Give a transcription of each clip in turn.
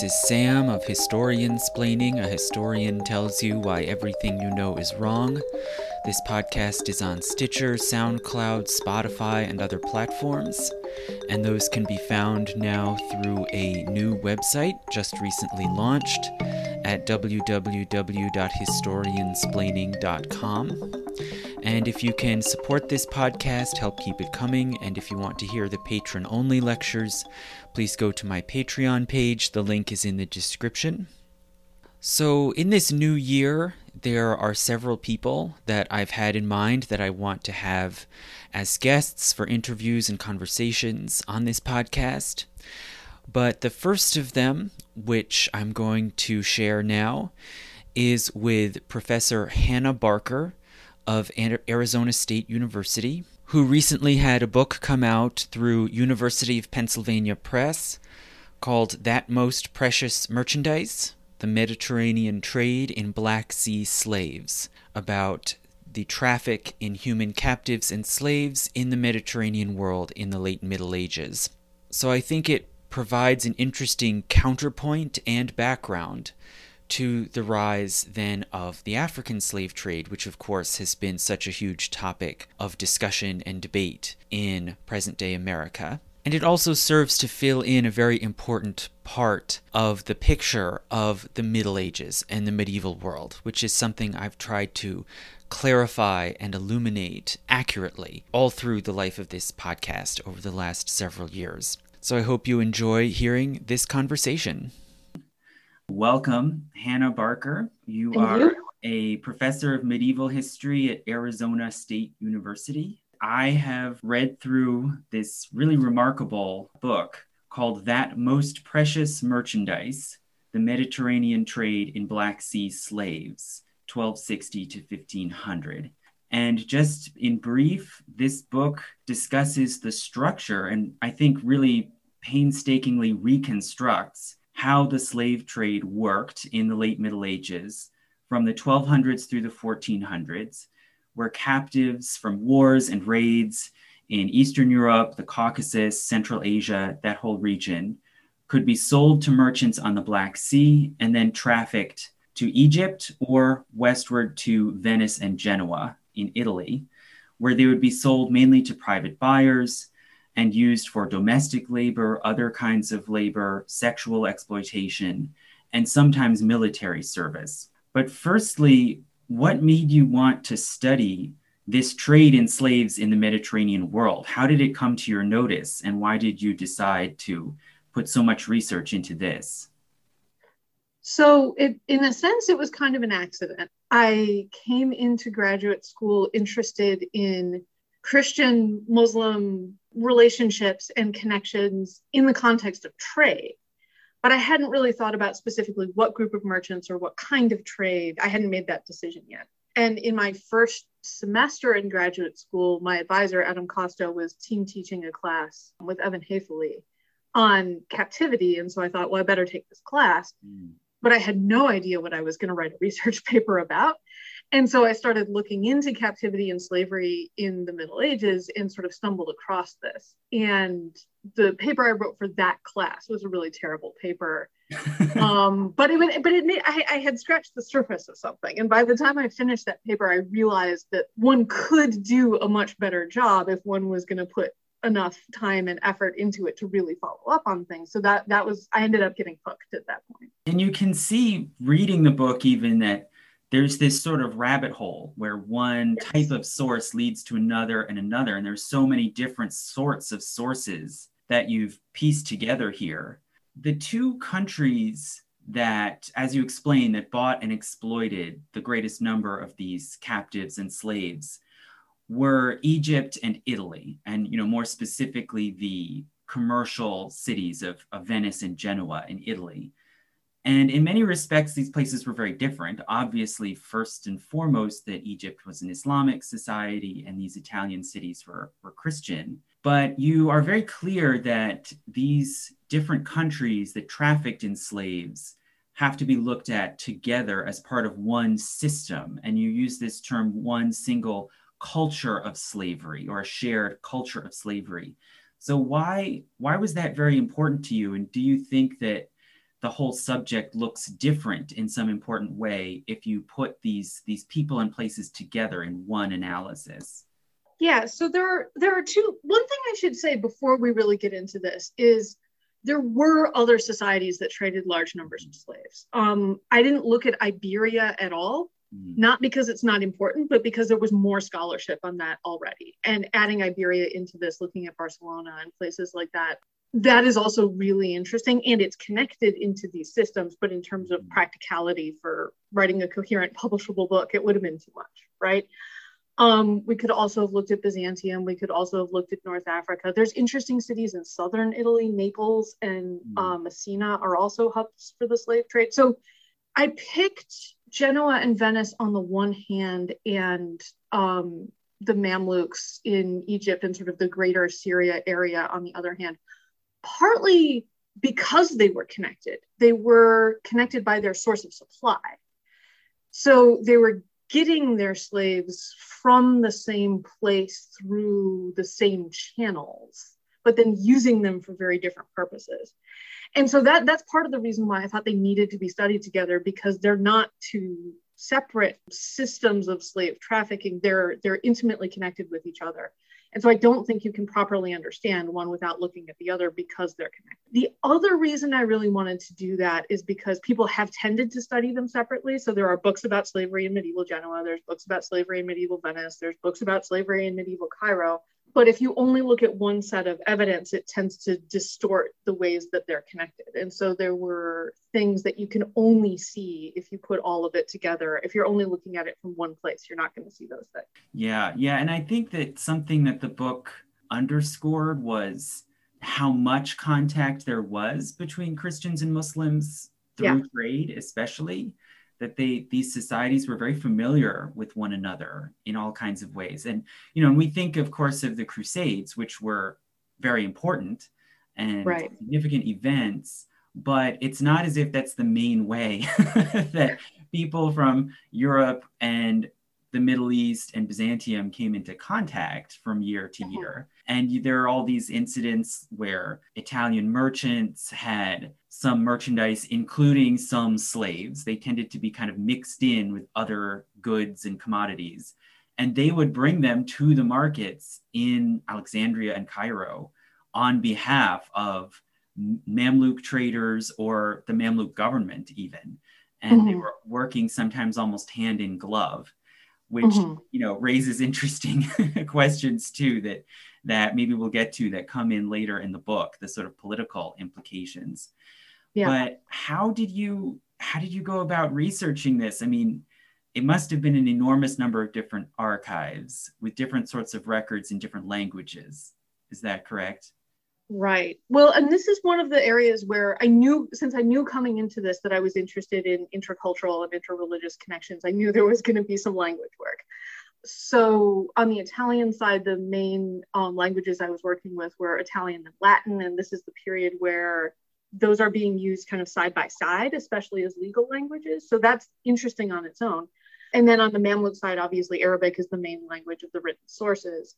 This is Sam of Historiansplaining. A historian tells you why everything you know is wrong. This podcast is on Stitcher, SoundCloud, Spotify, and other platforms, and those can be found now through a new website just recently launched at www.historiansplaining.com. And if you can support this podcast, help keep it coming, and if you want to hear the patron only lectures, please go to my Patreon page. The link is in the description. So, in this new year, there are several people that I've had in mind that I want to have as guests for interviews and conversations on this podcast. But the first of them, which I'm going to share now, is with Professor Hannah Barker of Arizona State University, who recently had a book come out through University of Pennsylvania Press called That Most Precious Merchandise The Mediterranean Trade in Black Sea Slaves, about the traffic in human captives and slaves in the Mediterranean world in the late Middle Ages. So I think it provides an interesting counterpoint and background to the rise then of the African slave trade, which of course has been such a huge topic of discussion and debate in present day America. And it also serves to fill in a very important part of the picture of the Middle Ages and the medieval world, which is something I've tried to clarify and illuminate accurately all through the life of this podcast over the last several years. So I hope you enjoy hearing this conversation. Welcome, Hannah Barker. You Thank are you. a professor of medieval history at Arizona State University. I have read through this really remarkable book called That Most Precious Merchandise The Mediterranean Trade in Black Sea Slaves, 1260 to 1500. And just in brief, this book discusses the structure and I think really painstakingly reconstructs how the slave trade worked in the late Middle Ages from the 1200s through the 1400s, where captives from wars and raids in Eastern Europe, the Caucasus, Central Asia, that whole region, could be sold to merchants on the Black Sea and then trafficked to Egypt or westward to Venice and Genoa in Italy, where they would be sold mainly to private buyers and used for domestic labor, other kinds of labor, sexual exploitation, and sometimes military service. But firstly, what made you want to study this trade in slaves in the Mediterranean world? How did it come to your notice, and why did you decide to put so much research into this? So, it, in a sense, it was kind of an accident. I came into graduate school interested in Christian Muslim relationships and connections in the context of trade. But I hadn't really thought about specifically what group of merchants or what kind of trade. I hadn't made that decision yet. And in my first semester in graduate school, my advisor, Adam Kosto, was team teaching a class with Evan Haithily on captivity. And so I thought, well, I better take this class. Mm. But I had no idea what I was going to write a research paper about. And so I started looking into captivity and slavery in the Middle Ages and sort of stumbled across this. And the paper I wrote for that class was a really terrible paper. um, but it, but it made, I, I had scratched the surface of something. And by the time I finished that paper, I realized that one could do a much better job if one was going to put enough time and effort into it to really follow up on things. So that that was I ended up getting hooked at that point. And you can see reading the book even that there's this sort of rabbit hole where one yes. type of source leads to another and another and there's so many different sorts of sources that you've pieced together here the two countries that as you explained that bought and exploited the greatest number of these captives and slaves were egypt and italy and you know more specifically the commercial cities of, of venice and genoa in italy and in many respects, these places were very different. Obviously, first and foremost, that Egypt was an Islamic society and these Italian cities were, were Christian. But you are very clear that these different countries that trafficked in slaves have to be looked at together as part of one system. And you use this term, one single culture of slavery or a shared culture of slavery. So why why was that very important to you? And do you think that the whole subject looks different in some important way if you put these these people and places together in one analysis? Yeah, so there are there are two one thing I should say before we really get into this is there were other societies that traded large numbers of slaves. Um, I didn't look at Iberia at all Mm. not because it's not important, but because there was more scholarship on that already. And adding Iberia into this, looking at Barcelona and places like that, that is also really interesting. And it's connected into these systems, but in terms of mm. practicality for writing a coherent, publishable book, it would have been too much, right? Um, we could also have looked at Byzantium. We could also have looked at North Africa. There's interesting cities in southern Italy. Naples and mm. uh, Messina are also hubs for the slave trade. So I picked Genoa and Venice on the one hand, and um, the Mamluks in Egypt and sort of the greater Syria area on the other hand, partly because they were connected. They were connected by their source of supply. So they were getting their slaves from the same place through the same channels, but then using them for very different purposes and so that that's part of the reason why i thought they needed to be studied together because they're not two separate systems of slave trafficking they're they're intimately connected with each other and so i don't think you can properly understand one without looking at the other because they're connected. The other reason i really wanted to do that is because people have tended to study them separately. So there are books about slavery in medieval genoa. There's books about slavery in medieval venice. There's books about slavery in medieval cairo but if you only look at one set of evidence, it tends to distort the ways that they're connected. And so there were things that you can only see if you put all of it together. If you're only looking at it from one place, you're not going to see those things. Yeah, yeah. And I think that something that the book underscored was how much contact there was between Christians and Muslims through yeah. trade, especially that they these societies were very familiar with one another in all kinds of ways and you know and we think of course of the crusades which were very important and right. significant events but it's not as if that's the main way that people from Europe and the Middle East and Byzantium came into contact from year to mm-hmm. year. And there are all these incidents where Italian merchants had some merchandise, including some slaves. They tended to be kind of mixed in with other goods and commodities. And they would bring them to the markets in Alexandria and Cairo on behalf of Mamluk traders or the Mamluk government, even. And mm-hmm. they were working sometimes almost hand in glove which mm-hmm. you know raises interesting questions too that that maybe we'll get to that come in later in the book the sort of political implications yeah. but how did you how did you go about researching this i mean it must have been an enormous number of different archives with different sorts of records in different languages is that correct Right. Well, and this is one of the areas where I knew, since I knew coming into this that I was interested in intercultural and interreligious connections, I knew there was going to be some language work. So, on the Italian side, the main um, languages I was working with were Italian and Latin. And this is the period where those are being used kind of side by side, especially as legal languages. So, that's interesting on its own. And then on the Mamluk side, obviously, Arabic is the main language of the written sources.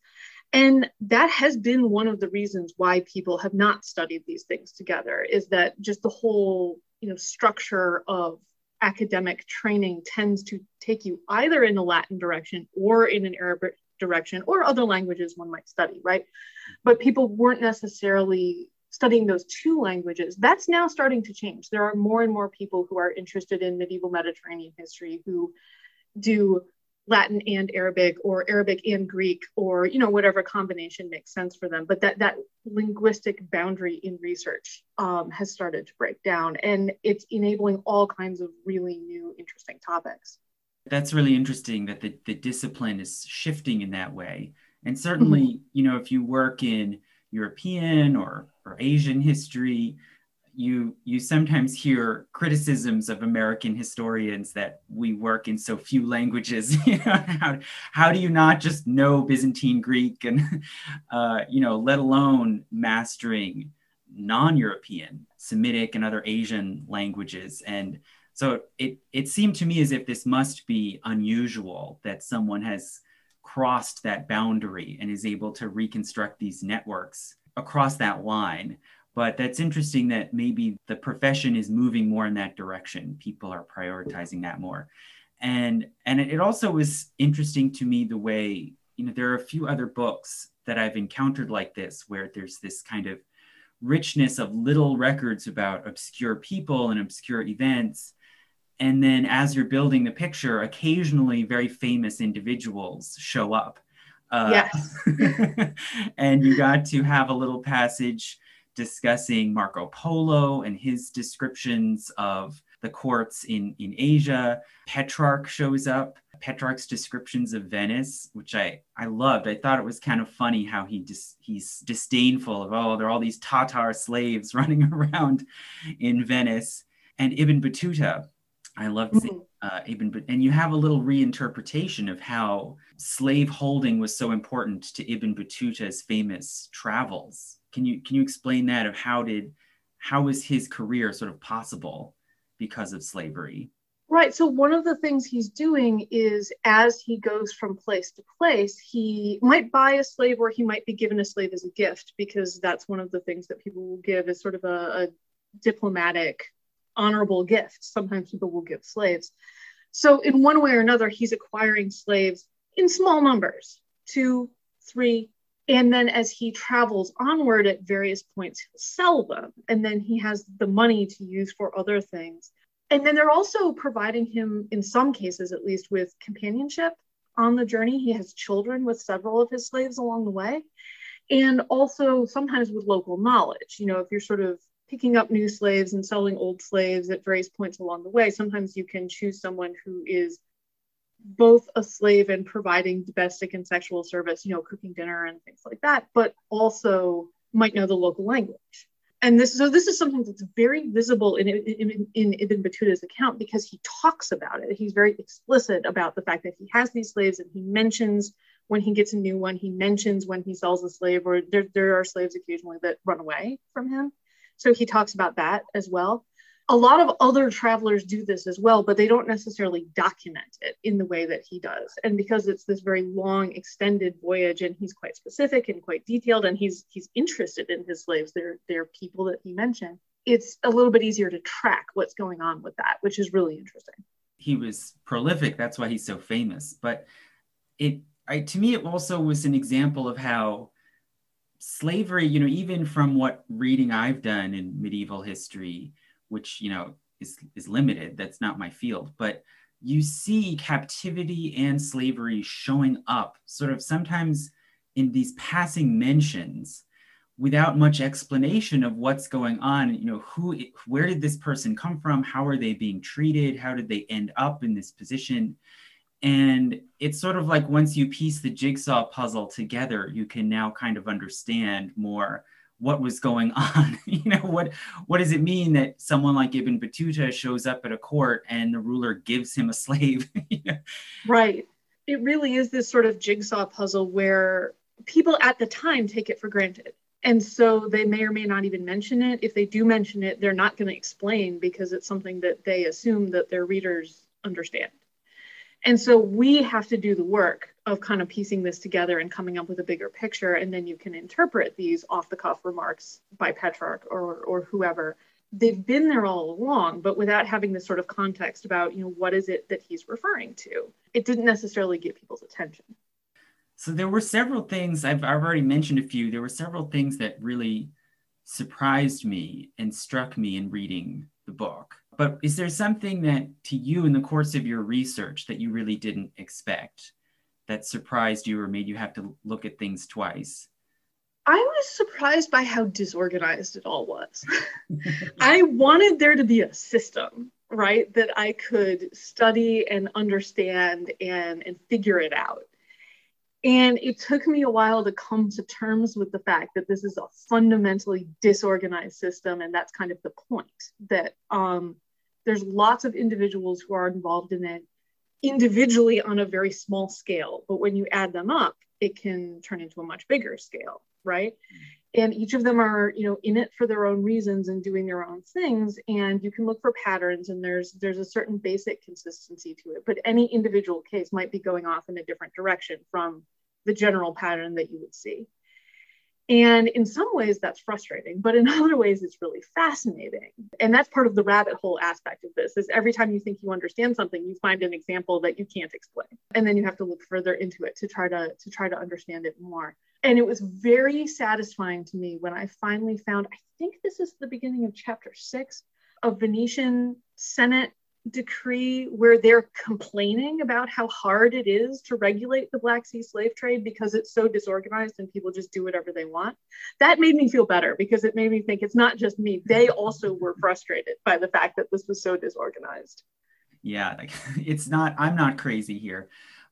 And that has been one of the reasons why people have not studied these things together is that just the whole you know, structure of academic training tends to take you either in a Latin direction or in an Arabic direction or other languages one might study, right? But people weren't necessarily studying those two languages. That's now starting to change. There are more and more people who are interested in medieval Mediterranean history who do Latin and Arabic or Arabic and Greek or you know whatever combination makes sense for them. But that that linguistic boundary in research um, has started to break down, and it's enabling all kinds of really new, interesting topics. That's really interesting that the, the discipline is shifting in that way. And certainly, mm-hmm. you know, if you work in European or, or Asian history, you you sometimes hear criticisms of American historians that we work in so few languages. how, how do you not just know Byzantine Greek and uh, you know, let alone mastering non-European Semitic and other Asian languages? And so it it seemed to me as if this must be unusual that someone has crossed that boundary and is able to reconstruct these networks across that line. But that's interesting that maybe the profession is moving more in that direction. People are prioritizing that more. And and it also was interesting to me the way, you know, there are a few other books that I've encountered like this where there's this kind of richness of little records about obscure people and obscure events. And then as you're building the picture, occasionally very famous individuals show up. Uh, yes. and you got to have a little passage discussing Marco Polo and his descriptions of the courts in, in Asia. Petrarch shows up. Petrarch's descriptions of Venice, which I, I loved. I thought it was kind of funny how he dis, he's disdainful of, oh, there are all these Tatar slaves running around in Venice. And Ibn Battuta, I loved mm-hmm. uh, Ibn, and you have a little reinterpretation of how slave holding was so important to Ibn Battuta's famous travels. Can you can you explain that of how did how was his career sort of possible because of slavery? Right. So one of the things he's doing is as he goes from place to place, he might buy a slave or he might be given a slave as a gift because that's one of the things that people will give as sort of a, a diplomatic, honorable gift. Sometimes people will give slaves. So in one way or another, he's acquiring slaves in small numbers, two, three, and then as he travels onward at various points, he'll sell them. And then he has the money to use for other things and then they're also providing him, in some cases at least, with companionship on the journey. He has children with several of his slaves along the way, and also sometimes with local knowledge. You know, if you're sort of picking up new slaves and selling old slaves at various points along the way, sometimes you can choose someone who is both a slave and providing domestic and sexual service, you know, cooking dinner and things like that, but also might know the local language and this so this is something that's very visible in, in, in Ibn Battuta's account because he talks about it. He's very explicit about the fact that he has these slaves and he mentions when he gets a new one, he mentions when he sells a slave, or there, there are slaves occasionally that run away from him. So he talks about that as well a lot of other travelers do this as well, but they don't necessarily document it in the way that he does. And because it's this very long, extended voyage, and he's quite specific and quite detailed, and he's he's interested in his slaves. They're they're people that he mentioned. It's a little bit easier to track what's going on with that, which is really interesting. He was prolific. That's why he's so famous. But it, I, to me, it also was an example of how slavery, you know, even from what reading I've done in medieval history, which you know is is limited. That's not my field, but you see captivity and slavery showing up sort of sometimes in these passing mentions without much explanation of what's going on. You know who where did this person come from? How are they being treated? How did they end up in this position? And it's sort of like once you piece the jigsaw puzzle together you can now kind of understand more what was going on. you know, what what does it mean that someone like Ibn Battuta shows up at a court and the ruler gives him a slave? Right. It really is this sort of jigsaw puzzle where people at the time take it for granted. And so they may or may not even mention it. If they do mention it, they're not going to explain because it's something that they assume that their readers understand. And so we have to do the work of kind of piecing this together and coming up with a bigger picture. And then you can interpret these off the cuff remarks by Petrarch or, or whoever. They've been there all along, but without having this sort of context about, you know, what is it that he's referring to? It didn't necessarily get people's attention. So there were several things, I've, I've already mentioned a few, there were several things that really surprised me and struck me in reading the book. But is there something that to you in the course of your research that you really didn't expect that surprised you or made you have to look at things twice? I was surprised by how disorganized it all was. I wanted there to be a system, right, that I could study and understand and, and figure it out. And it took me a while to come to terms with the fact that this is a fundamentally disorganized system. And that's kind of the point that um, there's lots of individuals who are involved in it individually on a very small scale. But when you add them up, it can turn into a much bigger scale, right? And each of them are, you know, in it for their own reasons and doing their own things. And you can look for patterns and there's there's a certain basic consistency to it. But any individual case might be going off in a different direction from the general pattern that you would see. And in some ways, that's frustrating, but in other ways, it's really fascinating. And that's part of the rabbit hole aspect of this is every time you think you understand something, you find an example that you can't explain. And then you have to look further into it to try to, to try to understand it more. And it was very satisfying to me when I finally found, I think this is the beginning of chapter six, a Venetian Senate decree where they're complaining about how hard it is to regulate the Black Sea slave trade because it's so disorganized and people just do whatever they want. That made me feel better because it made me think it's not just me. They also were frustrated by the fact that this was so disorganized. Yeah, like, it's not, I'm not crazy here.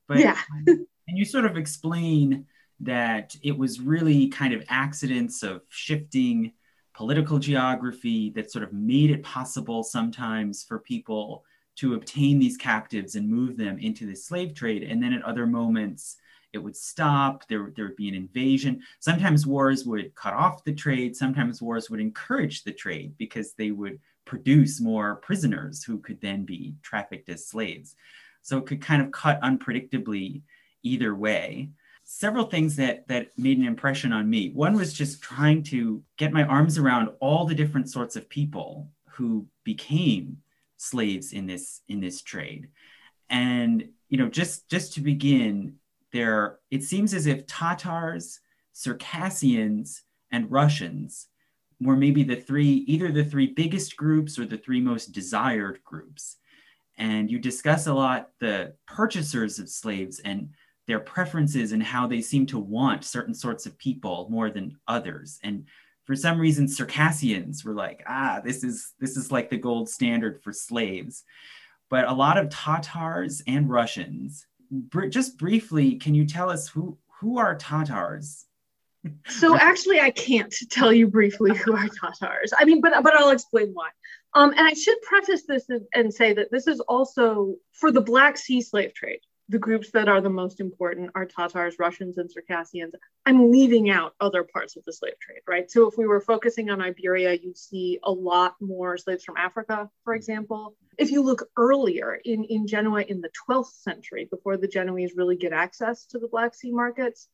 But yeah. Um, and you sort of explain that it was really kind of accidents of shifting political geography that sort of made it possible sometimes for people to obtain these captives and move them into the slave trade. And then at other moments, it would stop, there, there would be an invasion. Sometimes wars would cut off the trade, sometimes wars would encourage the trade because they would produce more prisoners who could then be trafficked as slaves. So it could kind of cut unpredictably either way several things that that made an impression on me. One was just trying to get my arms around all the different sorts of people who became slaves in this in this trade. And you know, just just to begin, there it seems as if Tatars, Circassians, and Russians were maybe the three either the three biggest groups or the three most desired groups. And you discuss a lot the purchasers of slaves and their preferences and how they seem to want certain sorts of people more than others. And for some reason, Circassians were like, ah, this is this is like the gold standard for slaves. But a lot of Tatars and Russians. Br- just briefly, can you tell us who who are Tatars? So actually, I can't tell you briefly who are Tatars. I mean, but but I'll explain why. Um, and I should preface this and say that this is also for the Black Sea slave trade the groups that are the most important are Tatars, Russians, and Circassians. I'm leaving out other parts of the slave trade, right? So if we were focusing on Iberia, you'd see a lot more slaves from Africa, for example. If you look earlier in, in Genoa in the 12th century, before the Genoese really get access to the Black Sea markets,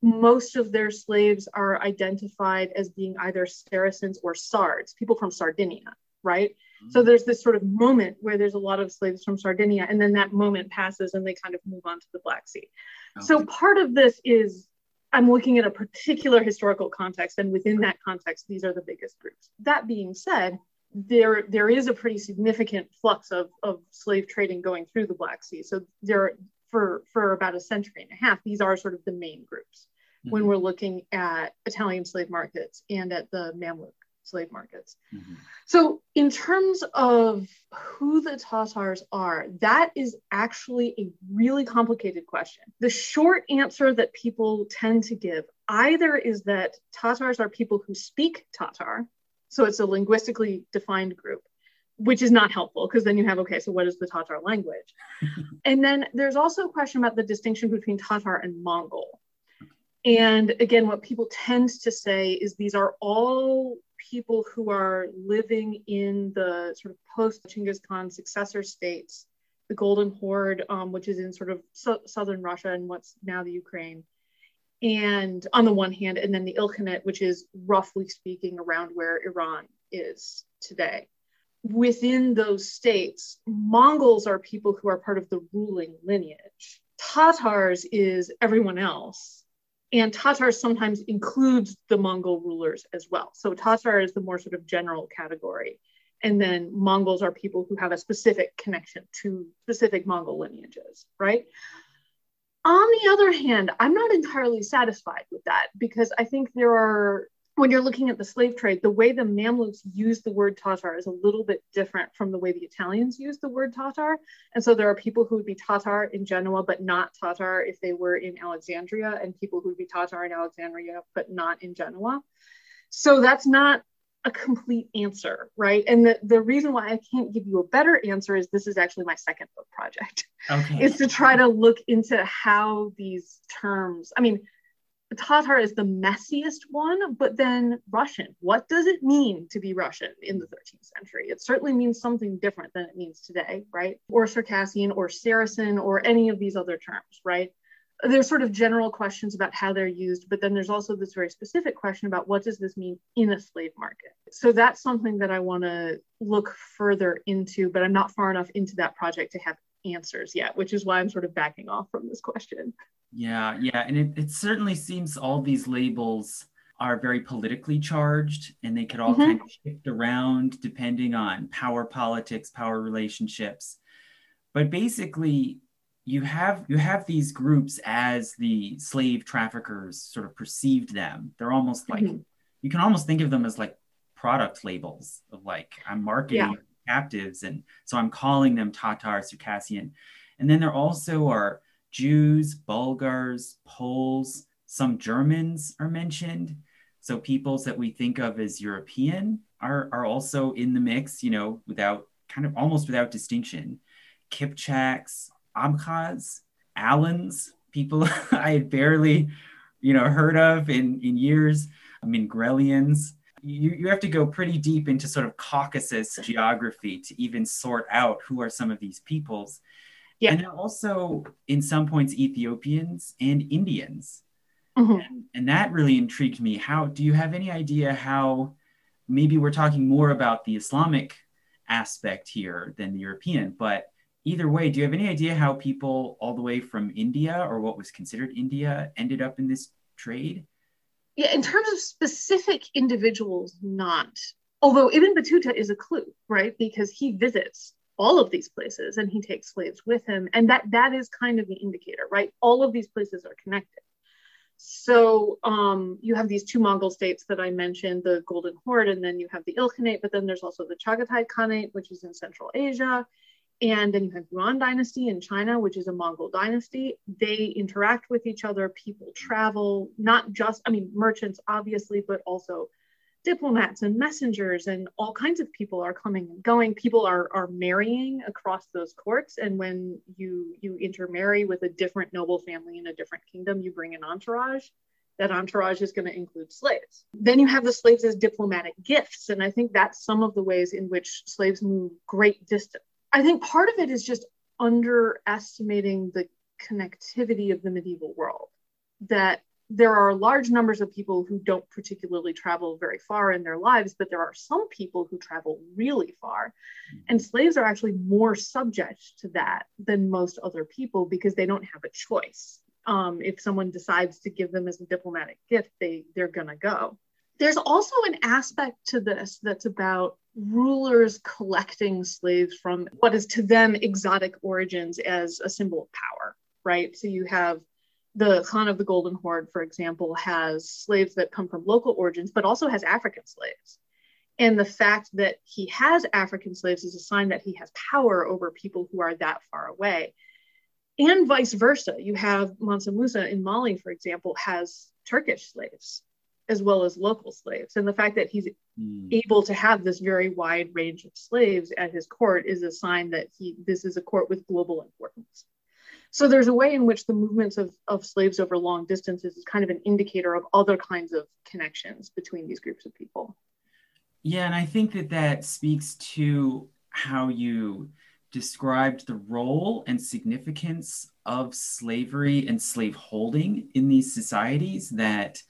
most of their slaves are identified as being either Saracens or Sards, people from Sardinia, right? So there's this sort of moment where there's a lot of slaves from Sardinia, and then that moment passes and they kind of move on to the Black Sea. Okay. So part of this is I'm looking at a particular historical context, and within that context, these are the biggest groups. That being said, there there is a pretty significant flux of, of slave trading going through the Black Sea. So there for for about a century and a half, these are sort of the main groups mm-hmm. when we're looking at Italian slave markets and at the Mamluk slave markets. Mm-hmm. So, in terms of who the Tatars are, that is actually a really complicated question. The short answer that people tend to give either is that Tatars are people who speak Tatar, so it's a linguistically defined group. Which is not helpful because then you have, okay, so what is the Tatar language? and then there's also a question about the distinction between Tatar and Mongol. And again, what people tend to say is these are all people who are living in the sort of post Chinggis Khan successor states, the Golden Horde, um, which is in sort of so- southern Russia and what's now the Ukraine. And on the one hand, and then the Ilkhanate, which is roughly speaking around where Iran is today. Within those states, Mongols are people who are part of the ruling lineage. Tatars is everyone else and Tatar sometimes includes the Mongol rulers as well. So Tatar is the more sort of general category. And then Mongols are people who have a specific connection to specific Mongol lineages, right? On the other hand, I'm not entirely satisfied with that because I think there are when you're looking at the slave trade, the way the Mamluks use the word Tatar is a little bit different from the way the Italians use the word Tatar. And so there are people who would be Tatar in Genoa, but not Tatar if they were in Alexandria, and people who would be Tatar in Alexandria, but not in Genoa. So that's not a complete answer, right? And the, the reason why I can't give you a better answer is this is actually my second book project. Okay. is to try to look into how these terms, I mean, Tatar is the messiest one, but then Russian. What does it mean to be Russian in the 13th century? It certainly means something different than it means today, right? Or Circassian or Saracen or any of these other terms, right? there's sort of general questions about how they're used, but then there's also this very specific question about what does this mean in a slave market? So that's something that I want to look further into, but I'm not far enough into that project to have answers yet, which is why I'm sort of backing off from this question. Yeah, yeah. And it, it certainly seems all these labels are very politically charged and they could all mm-hmm. kind of shift around depending on power politics, power relationships. But basically, you have you have these groups as the slave traffickers sort of perceived them. They're almost like mm-hmm. you can almost think of them as like product labels of like I'm marketing yeah. captives, and so I'm calling them Tatar, Circassian, and then there also are Jews, Bulgars, Poles, some Germans are mentioned. So peoples that we think of as European are, are also in the mix, you know, without kind of almost without distinction. Kipchaks, Abkhaz, Alans, people I had barely, you know, heard of in, in years. Mingrelians. You, you have to go pretty deep into sort of Caucasus geography to even sort out who are some of these peoples. Yeah. And also, in some points, Ethiopians and Indians. Mm-hmm. And, and that really intrigued me. How do you have any idea how maybe we're talking more about the Islamic aspect here than the European, but either way, do you have any idea how people all the way from India or what was considered India ended up in this trade? Yeah, in terms of specific individuals, not. Although Ibn Battuta is a clue, right? Because he visits all of these places and he takes slaves with him. And that that is kind of the indicator, right? All of these places are connected. So um, you have these two Mongol states that I mentioned, the Golden Horde, and then you have the Ilkhanate, but then there's also the Chagatai Khanate, which is in Central Asia. And then you have Yuan dynasty in China, which is a Mongol dynasty. They interact with each other. People travel, not just, I mean, merchants, obviously, but also diplomats and messengers and all kinds of people are coming and going. People are, are marrying across those courts. And when you, you intermarry with a different noble family in a different kingdom, you bring an entourage. That entourage is going to include slaves. Then you have the slaves as diplomatic gifts. And I think that's some of the ways in which slaves move great distance I think part of it is just underestimating the connectivity of the medieval world. That there are large numbers of people who don't particularly travel very far in their lives, but there are some people who travel really far. Mm-hmm. And slaves are actually more subject to that than most other people because they don't have a choice. Um, if someone decides to give them as a diplomatic gift, they, they're going to go. There's also an aspect to this that's about rulers collecting slaves from what is to them exotic origins as a symbol of power, right? So you have the Khan of the Golden Horde, for example, has slaves that come from local origins, but also has African slaves. And the fact that he has African slaves is a sign that he has power over people who are that far away. And vice versa. You have Mansa Musa in Mali, for example, has Turkish slaves as well as local slaves. And the fact that he's mm. able to have this very wide range of slaves at his court is a sign that he this is a court with global importance. So there's a way in which the movements of, of slaves over long distances is kind of an indicator of other kinds of connections between these groups of people. Yeah, and I think that that speaks to how you described the role and significance of slavery and slaveholding in these societies that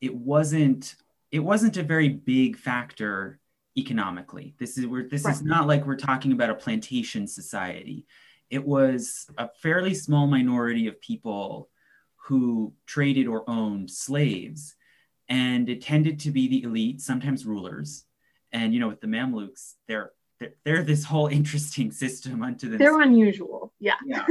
it wasn't it wasn't a very big factor economically. This is where this right. is not like we're talking about a plantation society. It was a fairly small minority of people who traded or owned slaves, and it tended to be the elite, sometimes rulers. And you know, with the Mamluks, they're they're, they're this whole interesting system unto themselves. They're unusual, yeah. yeah,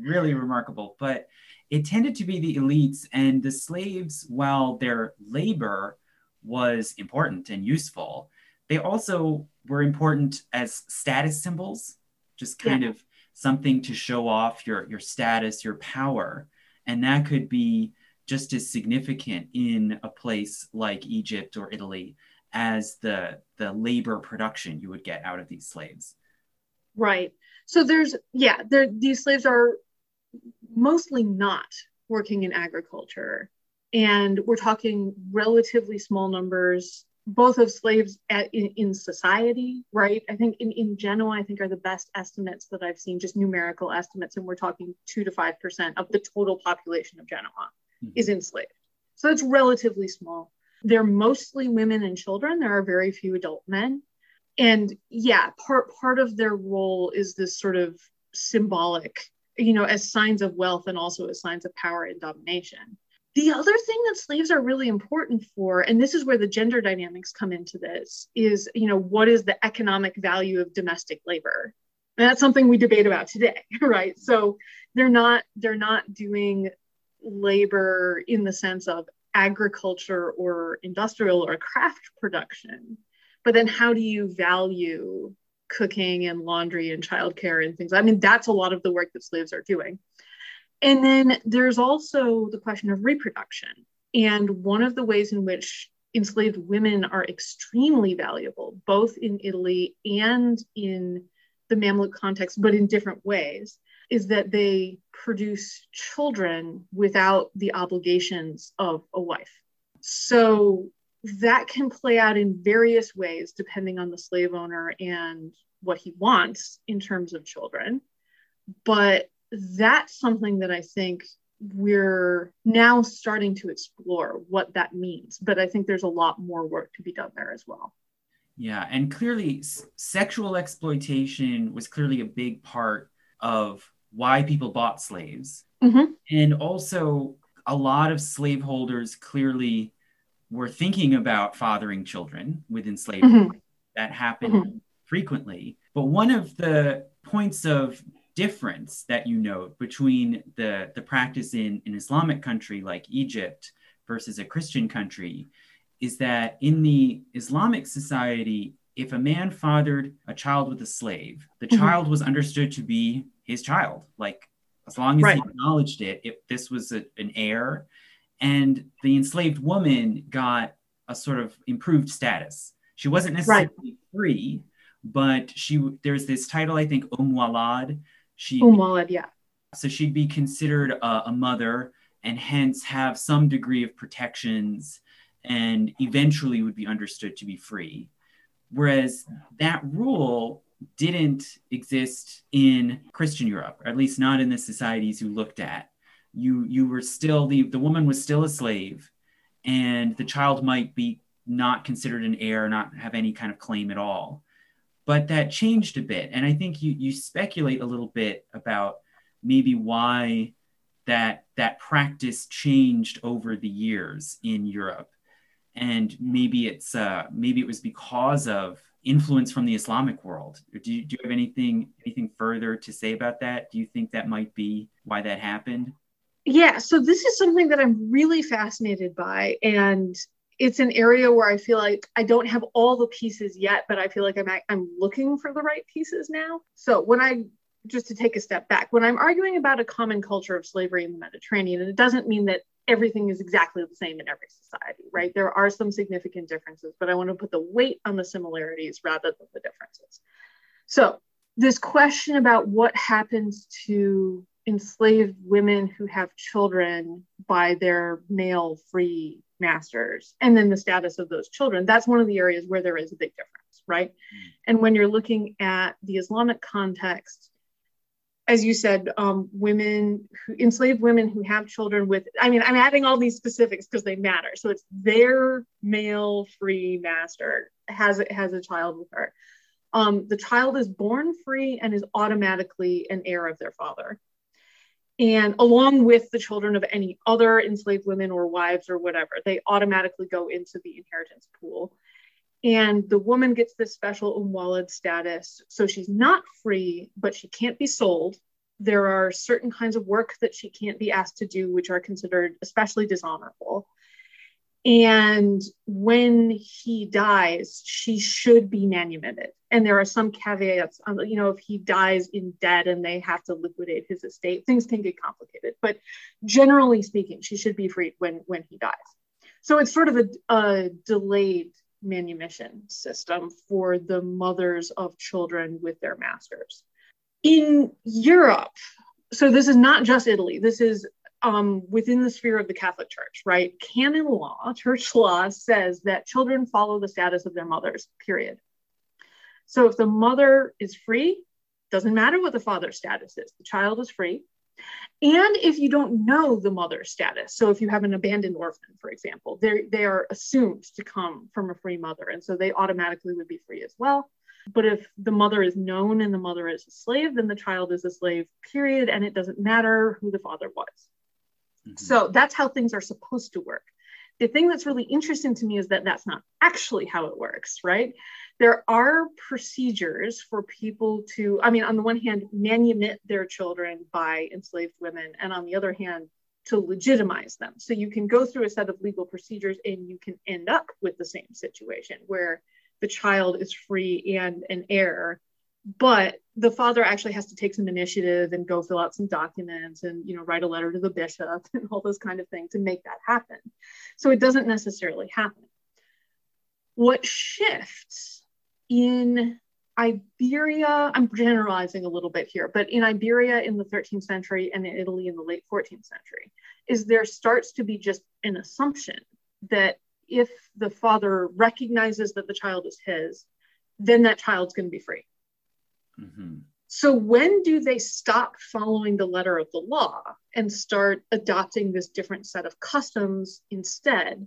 really remarkable. But it tended to be the elites and the slaves, while their labor was important and useful, they also were important as status symbols, just kind yeah. of something to show off your, your status, your power. And that could be just as significant in a place like Egypt or Italy as the, the labor production you would get out of these slaves. Right. So there's, yeah, there, these slaves are mostly not working in agriculture. And we're talking relatively small numbers both of slaves at, in, in society, right? I think in, in Genoa, I think are the best estimates that I've seen, just numerical estimates, and we're talking two to five percent of the total population of Genoa mm-hmm. is enslaved. So it's relatively small. They're mostly women and children. There are very few adult men. And yeah, part part of their role is this sort of symbolic, you know, as signs of wealth and also as signs of power and domination. The other thing that slaves are really important for, and this is where the gender dynamics come into this, is you know what is the economic value of domestic labor? And that's something we debate about today, right? So they're not they're not doing labor in the sense of agriculture or industrial or craft production, but then how do you value cooking and laundry and childcare and things? I mean, that's a lot of the work that slaves are doing. And then there's also the question of reproduction. And one of the ways in which enslaved women are extremely valuable, both in Italy and in the Mamluk context, but in different ways, is that they produce children without the obligations of a wife. So that can play out in various ways depending on the slave owner and what he wants in terms of children. But that's something that I think we're now starting to explore what that means. But I think there's a lot more work to be done there as well. Yeah, and clearly, s- sexual exploitation was clearly a big part of why people bought slaves. Mm-hmm. And also, a lot of slaveholders clearly were thinking about fathering children with enslavement. Mm-hmm. That happened mm-hmm. frequently. But one of the points of difference that you note between the, the practice in an Islamic country like Egypt versus a Christian country is that in the Islamic society, if a man fathered a child with a slave, the mm-hmm. child was understood to be his child. Like as long as right. he acknowledged it, if this was a, an heir, and the enslaved woman got a sort of improved status. She wasn't necessarily right. free, but she there's this title I think Umm Walad. She Umm yeah. So she'd be considered a, a mother and hence have some degree of protections and eventually would be understood to be free. Whereas that rule didn't exist in Christian Europe, or at least not in the societies you looked at. You you were still the the woman was still a slave, and the child might be not considered an heir, not have any kind of claim at all. But that changed a bit, and I think you you speculate a little bit about maybe why that that practice changed over the years in Europe, and maybe it's uh, maybe it was because of influence from the Islamic world. Do you, do you have anything anything further to say about that? Do you think that might be why that happened? Yeah, so this is something that I'm really fascinated by, and it's an area where I feel like I don't have all the pieces yet, but I feel like I'm I'm looking for the right pieces now. So when I just to take a step back, when I'm arguing about a common culture of slavery in the Mediterranean, and it doesn't mean that everything is exactly the same in every society, right? There are some significant differences, but I want to put the weight on the similarities rather than the differences. So, this question about what happens to enslaved women who have children by their male free masters, and then the status of those children, that's one of the areas where there is a big difference, right? Mm. And when you're looking at the Islamic context, as you said, um, women who enslaved women who have children with, I mean, I'm adding all these specifics because they matter. So it's their male free master has has a child with her. Um, the child is born free and is automatically an heir of their father. And along with the children of any other enslaved women or wives or whatever, they automatically go into the inheritance pool and the woman gets this special umm status. So she's not free, but she can't be sold. There are certain kinds of work that she can't be asked to do, which are considered especially dishonorable. And when he dies, she should be manumitted. And there are some caveats. On, you know, if he dies in debt and they have to liquidate his estate, things can get complicated. But generally speaking, she should be freed when when he dies. So it's sort of a, a delayed manumission system for the mothers of children with their masters. In Europe, so this is not just Italy, this is um, within the sphere of the Catholic Church, right? Canon law, church law says that children follow the status of their mothers, period. So if the mother is free, doesn't matter what the father's status is, the child is free. And if you don't know the mother's status, so if you have an abandoned orphan, for example, they are assumed to come from a free mother. And so they automatically would be free as well. But if the mother is known and the mother is a slave, then the child is a slave, period. And it doesn't matter who the father was. Mm-hmm. So that's how things are supposed to work. The thing that's really interesting to me is that that's not actually how it works, right? There are procedures for people to, I mean, on the one hand, manumit their children by enslaved women, and on the other hand, to legitimize them. So you can go through a set of legal procedures and you can end up with the same situation where the child is free and an heir but the father actually has to take some initiative and go fill out some documents and you know write a letter to the bishop and all those kind of things to make that happen so it doesn't necessarily happen what shifts in iberia i'm generalizing a little bit here but in iberia in the 13th century and in italy in the late 14th century is there starts to be just an assumption that if the father recognizes that the child is his, then that child's going to be free. Mm-hmm. So, when do they stop following the letter of the law and start adopting this different set of customs instead?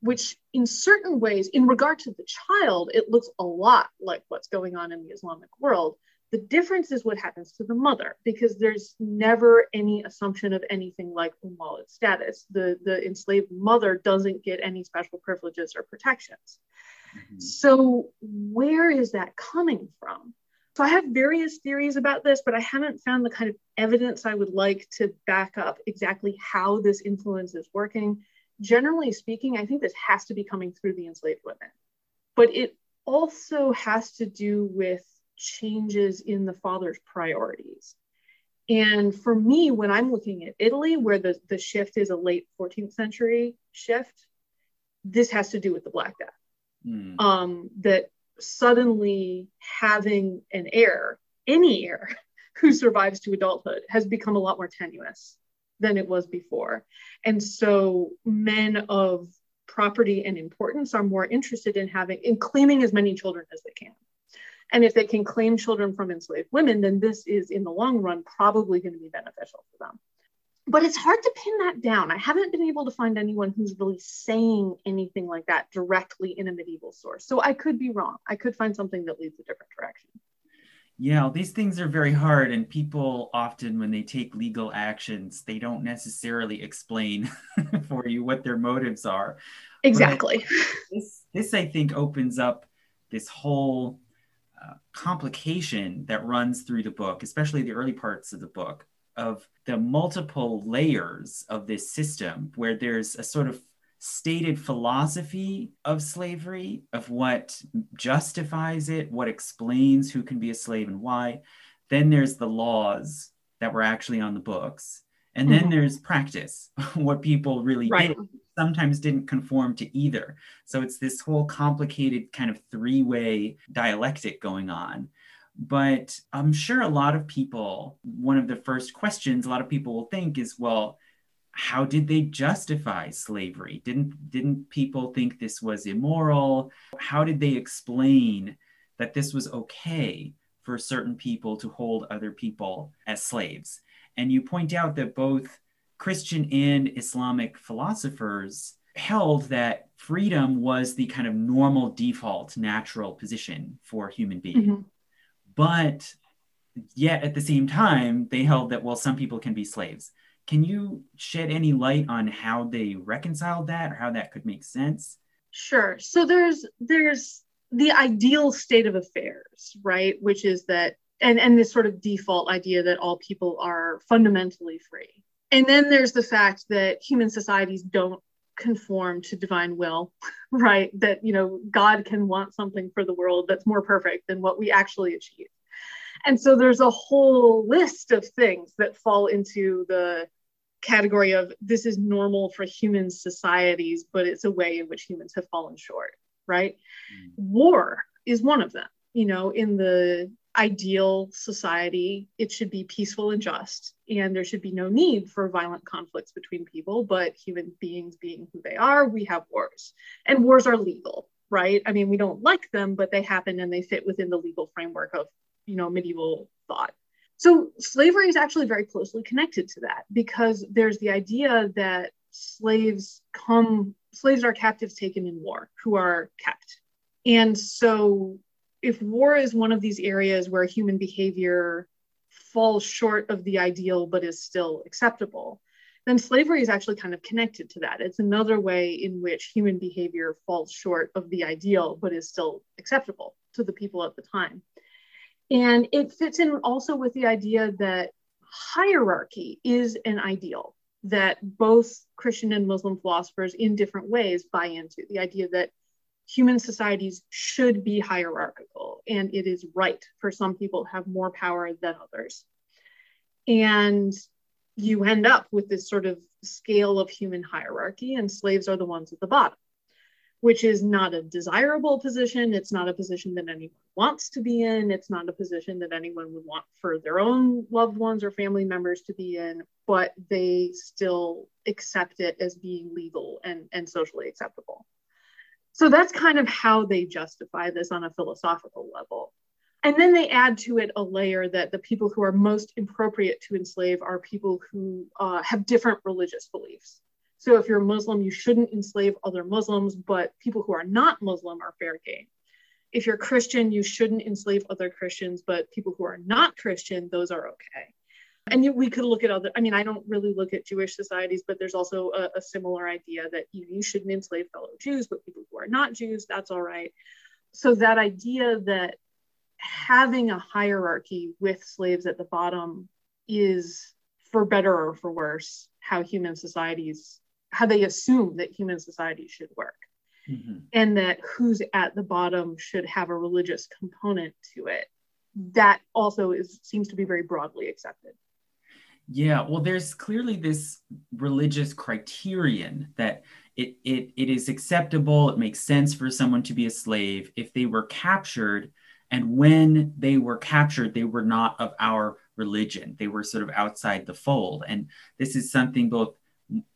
Which, in certain ways, in regard to the child, it looks a lot like what's going on in the Islamic world. The difference is what happens to the mother, because there's never any assumption of anything like Umm status. The, the enslaved mother doesn't get any special privileges or protections. Mm-hmm. So, where is that coming from? So, I have various theories about this, but I haven't found the kind of evidence I would like to back up exactly how this influence is working. Generally speaking, I think this has to be coming through the enslaved women, but it also has to do with changes in the father's priorities. And for me, when I'm looking at Italy, where the, the shift is a late 14th century shift, this has to do with the Black Death. Mm. Um, that suddenly having an heir, any heir who survives to adulthood, has become a lot more tenuous than it was before. And so men of property and importance are more interested in having in claiming as many children as they can. And if they can claim children from enslaved women, then this is in the long run probably going to be beneficial for them. But it's hard to pin that down. I haven't been able to find anyone who's really saying anything like that directly in a medieval source. So I could be wrong. I could find something that leads a different direction. Yeah, these things are very hard, and people often, when they take legal actions, they don't necessarily explain for you what their motives are. Exactly. this, this, I think, opens up this whole uh, complication that runs through the book, especially the early parts of the book, of the multiple layers of this system where there's a sort of stated philosophy of slavery, of what justifies it, what explains who can be a slave and why. Then there's the laws that were actually on the books. And then mm-hmm. there's practice, what people really right. did sometimes didn't conform to either. So it's this whole complicated kind of three way dialectic going on. But I'm sure a lot of people, one of the first questions a lot of people will think is, well, how did they justify slavery? Didn't didn't people think this was immoral? How did they explain that this was okay for certain people to hold other people as slaves? And you point out that both Christian and Islamic philosophers held that freedom was the kind of normal default natural position for human beings. Mm-hmm. But yet at the same time, they held that, well, some people can be slaves. Can you shed any light on how they reconciled that or how that could make sense? Sure. So there's there's the ideal state of affairs, right? Which is that and and this sort of default idea that all people are fundamentally free and then there's the fact that human societies don't conform to divine will right? That you know god can want something for the world that's more perfect than what we actually achieve. And so there's a whole list of things that fall into the category of this is normal for human societies but it's a way in which humans have fallen short right? Mm. war is one of them you know in the ideal society, it should be peaceful and just, and there should be no need for violent conflicts between people. But human beings being who they are, we have wars, and wars are legal, right? I mean, we don't like them, but they happen and they fit within the legal framework of, you know, medieval thought. So slavery is actually very closely connected to that because there's the idea that slaves come, slaves are captives taken in war who are kept. And so if war is one of these areas where human behavior falls short of the ideal but is still acceptable, then slavery is actually kind of connected to that. It's another way in which human behavior falls short of the ideal but is still acceptable to the people at the time. And it fits in also with the idea that hierarchy is an ideal that both Christian and Muslim philosophers, in different ways, buy into the idea that human societies should be hierarchical and it is right for some people to have more power than others. And you end up with this sort of scale of human hierarchy, and slaves are the ones at the bottom which is not a desirable position. It's not a position that anyone wants to be in. It's not a position that anyone would want for their own loved ones or family members to be in, but they still accept it as being legal and, and socially acceptable. So that's kind of how they justify this on a philosophical level. And then they add to it a layer that the people who are most appropriate to enslave are people who uh, have different religious beliefs. So if you're a Muslim, you shouldn't enslave other Muslims, but people who are not Muslim are fair game. If you're Christian, you shouldn't enslave other Christians, but people who are not Christian, those are okay. And we could look at other, I mean, I don't really look at Jewish societies, but there's also a, a similar idea that you, you shouldn't enslave fellow Jews, but people who are not Jews, that's all right. So that idea that having a hierarchy with slaves at the bottom is for better or for worse how human societies how they assume that human society should work mm-hmm. and that who's at the bottom should have a religious component to it that also is seems to be very broadly accepted yeah well there's clearly this religious criterion that it, it, it is acceptable it makes sense for someone to be a slave if they were captured and when they were captured they were not of our religion they were sort of outside the fold and this is something both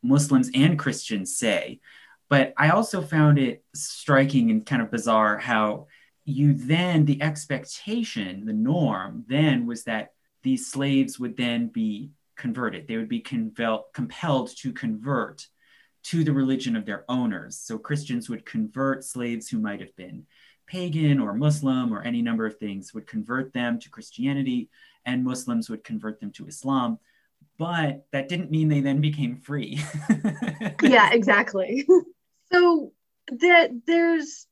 Muslims and Christians say. But I also found it striking and kind of bizarre how you then, the expectation, the norm then was that these slaves would then be converted. They would be convel- compelled to convert to the religion of their owners. So Christians would convert slaves who might have been pagan or Muslim or any number of things, would convert them to Christianity, and Muslims would convert them to Islam but that didn't mean they then became free. yeah, exactly. so that there's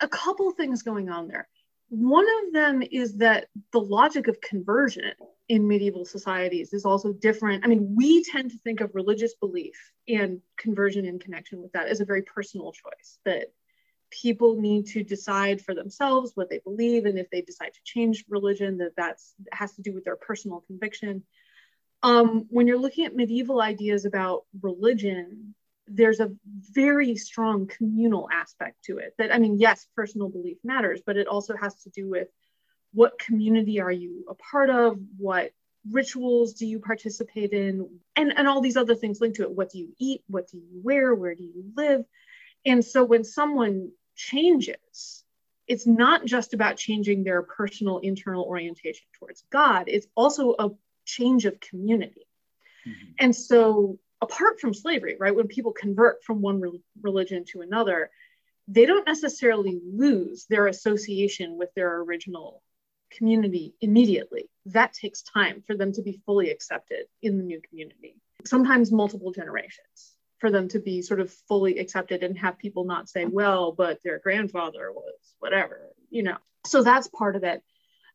a couple things going on there. One of them is that the logic of conversion in medieval societies is also different. I mean, we tend to think of religious belief and conversion in connection with that as a very personal choice that people need to decide for themselves what they believe and if they decide to change religion that that's has to do with their personal conviction um, when you're looking at medieval ideas about religion, there's a very strong communal aspect to it. That, I mean, yes, personal belief matters, but it also has to do with what community are you a part of? What rituals do you participate in? And, and all these other things linked to it. What do you eat? What do you wear? Where do you live? And so when someone changes, it's not just about changing their personal internal orientation towards God, it's also a change of community. Mm-hmm. And so, apart from slavery, right, when people convert from one re- religion to another, they don't necessarily lose their association with their original community immediately. That takes time for them to be fully accepted in the new community, sometimes multiple generations for them to be sort of fully accepted and have people not say, well, but their grandfather was whatever, you know. So that's part of it.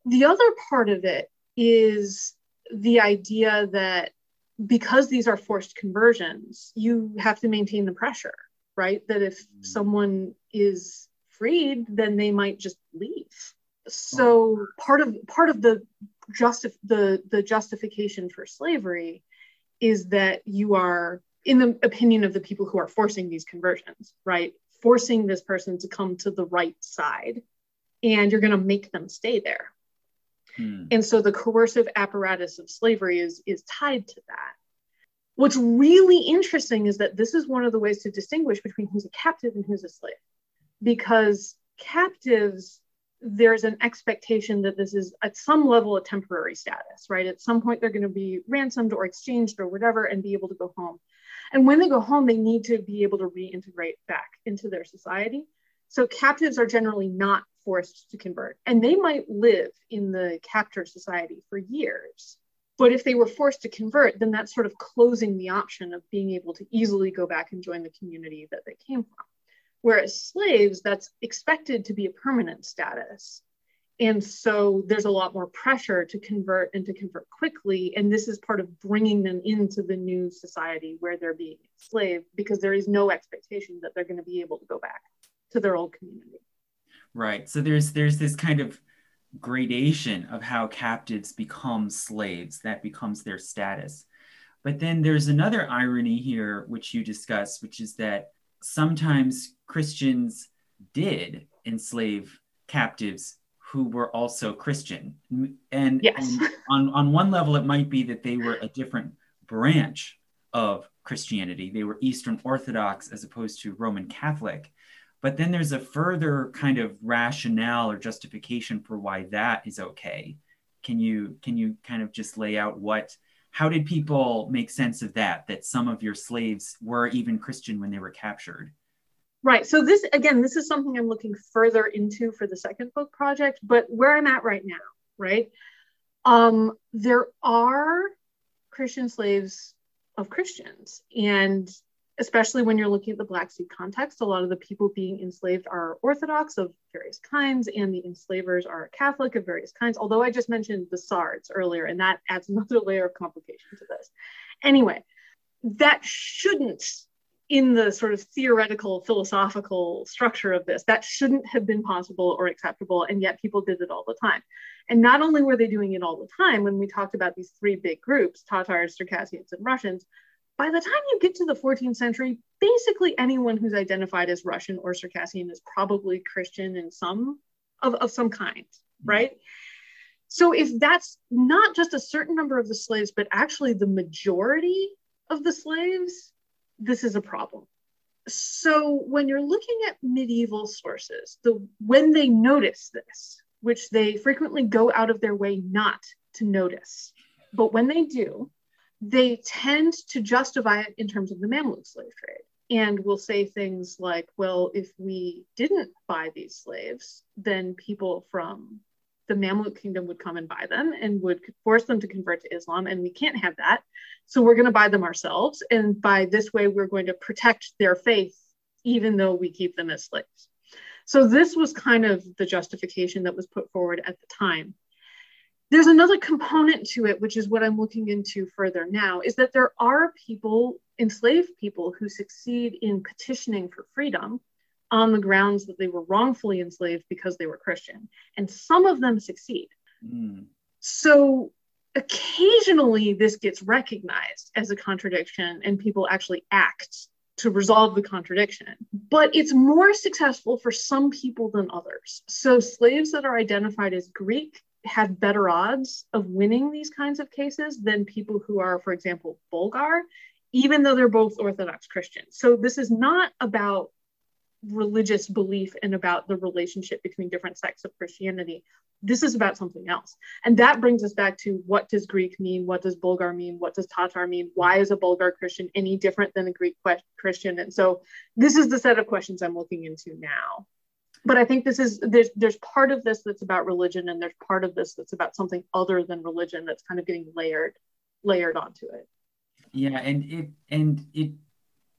The other part of it is the idea that because these are forced conversions, you have to maintain the pressure, right? That if mm. someone is freed, then they might just leave. So part of part of the justif- the the justification for slavery is that you are, in the opinion of the people who are forcing these conversions, right? Forcing this person to come to the right side, and you're going to make them stay there Hmm. And so the coercive apparatus of slavery is, is tied to that. What's really interesting is that this is one of the ways to distinguish between who's a captive and who's a slave, because captives, there's an expectation that this is at some level a temporary status, right? At some point, they're going to be ransomed or exchanged or whatever and be able to go home. And when they go home, they need to be able to reintegrate back into their society. So captives are generally not forced to convert, and they might live in the captor society for years. But if they were forced to convert, then that's sort of closing the option of being able to easily go back and join the community that they came from. Whereas slaves, that's expected to be a permanent status. And so there's a lot more pressure to convert and to convert quickly. And this is part of bringing them into the new society where they're being enslaved because there is no expectation that they're going to be able to go back to their old community. Right. So there's there's this kind of gradation of how captives become slaves, that becomes their status. But then there's another irony here, which you discuss, which is that sometimes Christians did enslave captives who were also Christian. And, yes. and on, on one level, it might be that they were a different branch of Christianity. They were Eastern Orthodox as opposed to Roman Catholic. But then there's a further kind of rationale or justification for why that is okay. Can you can you kind of just lay out what how did people make sense of that that some of your slaves were even Christian when they were captured? Right. So this again, this is something I'm looking further into for the second book project, but where I'm at right now, right? Um, there are Christian slaves of Christians, and especially when you're looking at the Black Sea context, a lot of the people being enslaved are Orthodox of various kinds, and the enslavers are Catholic of various kinds. Although I just mentioned the Sards earlier, and that adds another layer of complication to this. Anyway, that shouldn't, in the sort of theoretical, philosophical structure of this, that shouldn't have been possible or acceptable, and yet people did it all the time. And not only were they doing it all the time, when we talked about these three big groups Tatars, Circassians, and Russians by the time you get to the 14th century, basically anyone who's identified as Russian or Circassian is probably Christian in some of, of some kind, mm-hmm. right? So if that's not just a certain number of the slaves, but actually the majority of the slaves, this is a problem. So when you're looking at medieval sources, the when they notice this, which they frequently go out of their way not to notice, but when they do, they tend to justify it in terms of the Mamluk slave trade and will say things like, well, if we didn't buy these slaves, then people from the Mamluk kingdom would come and buy them and would force them to convert to Islam. And we can't have that. So we're going to buy them ourselves. And by this way, we're going to protect their faith, even though we keep them as slaves. So this was kind of the justification that was put forward at the time. There's another component to it, which is what I'm looking into further now, is that there are people, enslaved people, who succeed in petitioning for freedom on the grounds that they were wrongfully enslaved because they were Christian. And some of them succeed. Mm. So occasionally this gets recognized as a contradiction and people actually act to resolve the contradiction. But it's more successful for some people than others. So slaves that are identified as Greek have better odds of winning these kinds of cases than people who are, for example, Bulgar, even though they're both Orthodox Christians. So this is not about religious belief and about the relationship between different sects of Christianity. This is about something else. And that brings us back to what does Greek mean? What does Bulgar mean? What does Tatar mean? Why is a Bulgar Christian any different than a Greek Christian? And so this is the set of questions I'm looking into now but I think this is there's there's part of this that's about religion and there's part of this that's about something other than religion that's kind of getting layered layered onto it. Yeah, and it and it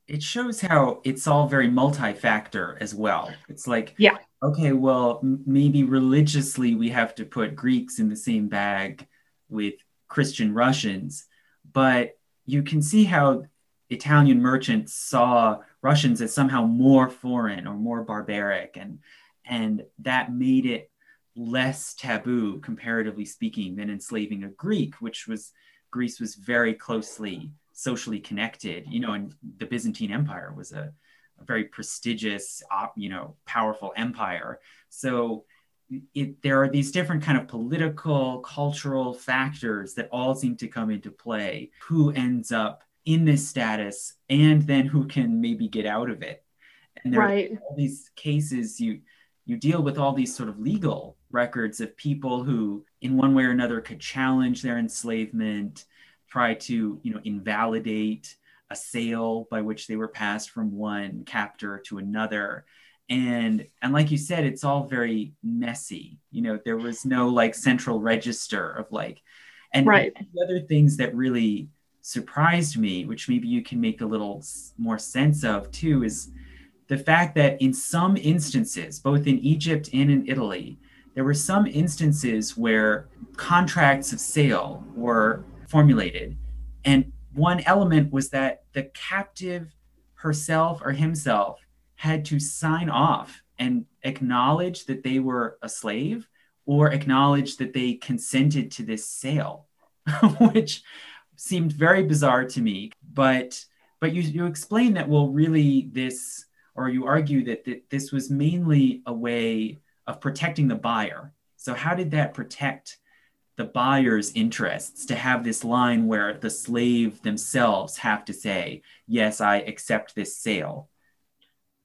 it shows how it's all very multi-factor as well. It's like yeah, okay, well m- maybe religiously we have to put Greeks in the same bag with Christian Russians, but you can see how Italian merchants saw Russians as somehow more foreign or more barbaric, and and that made it less taboo, comparatively speaking, than enslaving a Greek, which was Greece was very closely socially connected. You know, and the Byzantine Empire was a, a very prestigious, you know, powerful empire. So it, there are these different kind of political, cultural factors that all seem to come into play. Who ends up in this status, and then who can maybe get out of it? And there right. are all these cases you you deal with all these sort of legal records of people who, in one way or another, could challenge their enslavement, try to you know invalidate a sale by which they were passed from one captor to another and and like you said it's all very messy you know there was no like central register of like and right. the other things that really surprised me which maybe you can make a little more sense of too is the fact that in some instances both in egypt and in italy there were some instances where contracts of sale were formulated. And one element was that the captive herself or himself had to sign off and acknowledge that they were a slave or acknowledge that they consented to this sale, which seemed very bizarre to me. But but you, you explain that well, really this, or you argue that th- this was mainly a way of protecting the buyer. So how did that protect the buyer's interests to have this line where the slave themselves have to say, yes, I accept this sale?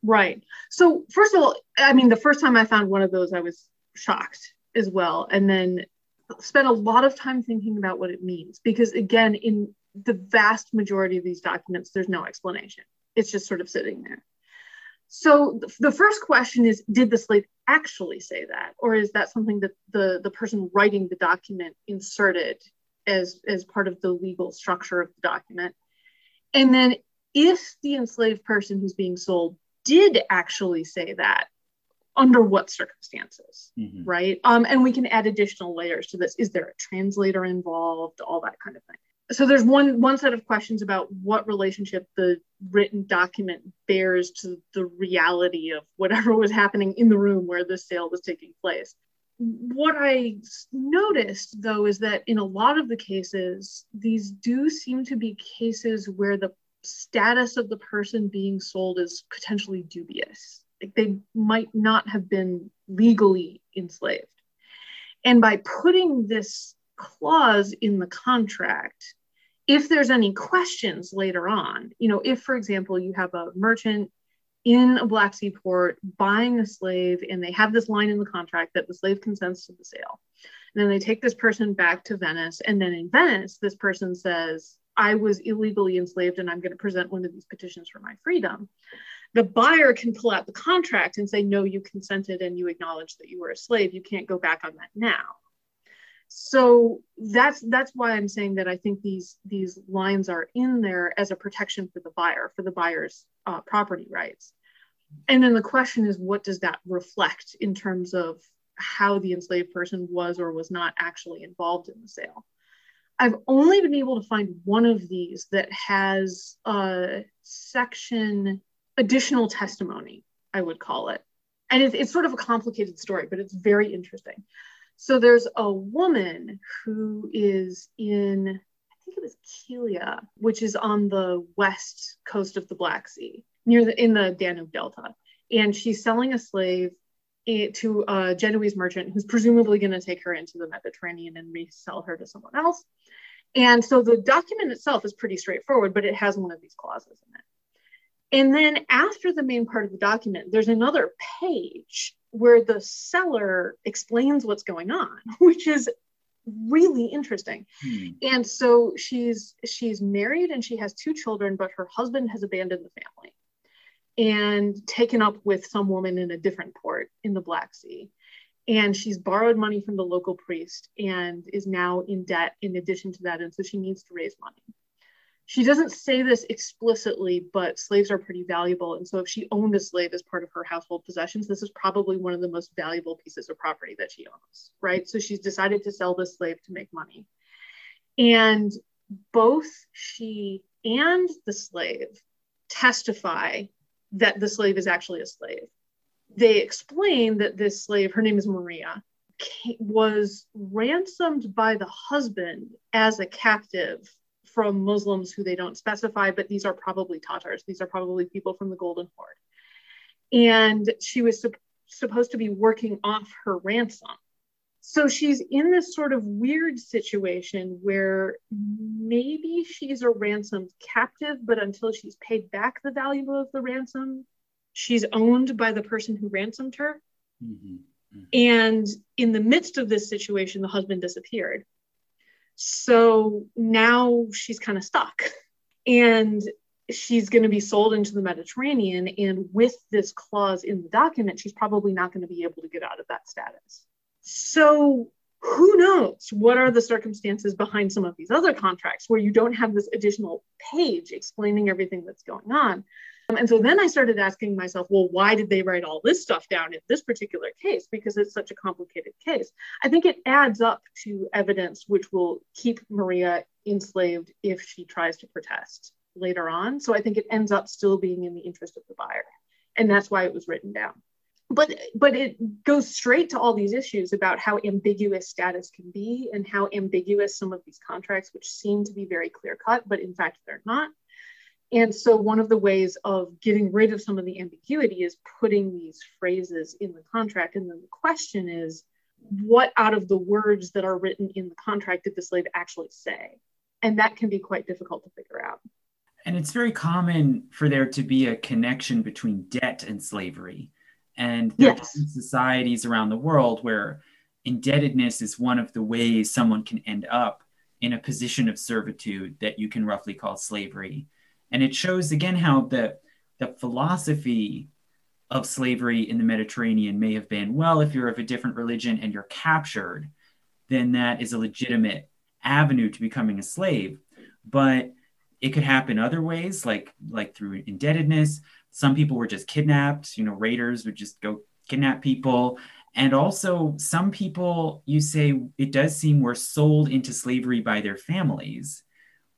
Right. So first of all, I mean, the first time I found one of those, I was shocked as well, and then spent a lot of time thinking about what it means because again, in the vast majority of these documents, there's no explanation. It's just sort of sitting there. So the first question is, did the slave actually say that, or is that something that the the person writing the document inserted as as part of the legal structure of the document? And then, if the enslaved person who's being sold did actually say that under what circumstances mm-hmm. right? Um, and we can add additional layers to this. Is there a translator involved? All that kind of thing. So there's one one set of questions about what relationship the written document bears to the reality of whatever was happening in the room where the sale was taking place. What i noticed though is that in a lot of the cases these do seem to be cases where the status of the person being sold is potentially dubious. Like they might not have been legally enslaved. And by putting this clause in the contract, if there's any questions later on, you know, if, for example, you have a merchant in a Black Sea port buying a slave and they have this line in the contract that the slave consents to the sale. And then they take this person back to Venice. And then in Venice, this person says, I was illegally enslaved and I'm going to present one of these petitions for my freedom. The buyer can pull out the contract and say, no, you consented and you acknowledge that you were a slave. You can't go back on that now. So that's that's why I'm saying that I think these these lines are in there as a protection for the buyer, for the buyer's uh, property rights. And then the question is, what does that reflect in terms of how the enslaved person was or was not actually involved in the sale? I've only been able to find one of these that has a section additional testimony, I would call it. And it's, it's sort of a complicated story, but it's very interesting. So there's a woman who is in, I think it was Kilia, which is on the west coast of the Black Sea, near the in the Danube Delta. And she's selling a slave eh, to a Genoese merchant who's presumably going to take her into the Mediterranean and resell her to someone else. And so the document itself is pretty straightforward, but it has one of these clauses in it. And then after the main part of the document, there's another page where the seller explains what's going on, which is really interesting. Hmm. And so she's she's married and she has two children, but her husband has abandoned the family and taken up with some woman in a different port in the Black Sea. And she's borrowed money from the local priest and is now in debt in addition to that. And so she needs to raise money. She doesn't say this explicitly, but slaves are pretty valuable. And so if she owned a slave as part of her household possessions, this is probably one of the most valuable pieces of property that she owns, right? So she's decided to sell this slave to make money. And both she and the slave testify that the slave is actually a slave. They explain that this slave, her name is Maria, was ransomed by the husband as a captive from Muslims who they don't specify, but these are probably Tatars. These are probably people from the Golden Horde. And she was supposed to be working off her ransom. So she's in this sort of weird situation where maybe she's a ransomed captive, but until she's paid back the value of the ransom, she's owned by the person who ransomed her. Mm-hmm. Mm-hmm. And in the midst of this situation, the husband disappeared. So now she's kind of stuck. And she's going to be sold into the Mediterranean. And with this clause in the document, she's probably not going to be able to get out of that status. So who knows what are the circumstances behind some of these other contracts where you don't have this additional page explaining everything that's going on. Um, and so then I started asking myself, well, why did they write all this stuff down in this particular case? Because it's such a complicated case. I think it adds up to evidence which will keep Maria enslaved if she tries to protest later on. So I think it ends up still being in the interest of the buyer. And that's why it was written down. But but it goes straight to all these issues about how ambiguous status can be and how ambiguous some of these contracts, which seem to be very clear cut, but in fact they're not. And so one of the ways of getting rid of some of the ambiguity is putting these phrases in the contract. And then the question is, what out of the words that are written in the contract did the slave actually say? And that can be quite difficult to figure out. And it's very common for there to be a connection between debt and slavery. And there yes. are societies around the world where indebtedness is one of the ways someone can end up in a position of servitude that you can roughly call slavery. And it shows again how the, the philosophy of slavery in the Mediterranean may have been well, if you're of a different religion and you're captured, then that is a legitimate avenue to becoming a slave. But it could happen other ways like like through indebtedness some people were just kidnapped you know raiders would just go kidnap people and also some people you say it does seem were sold into slavery by their families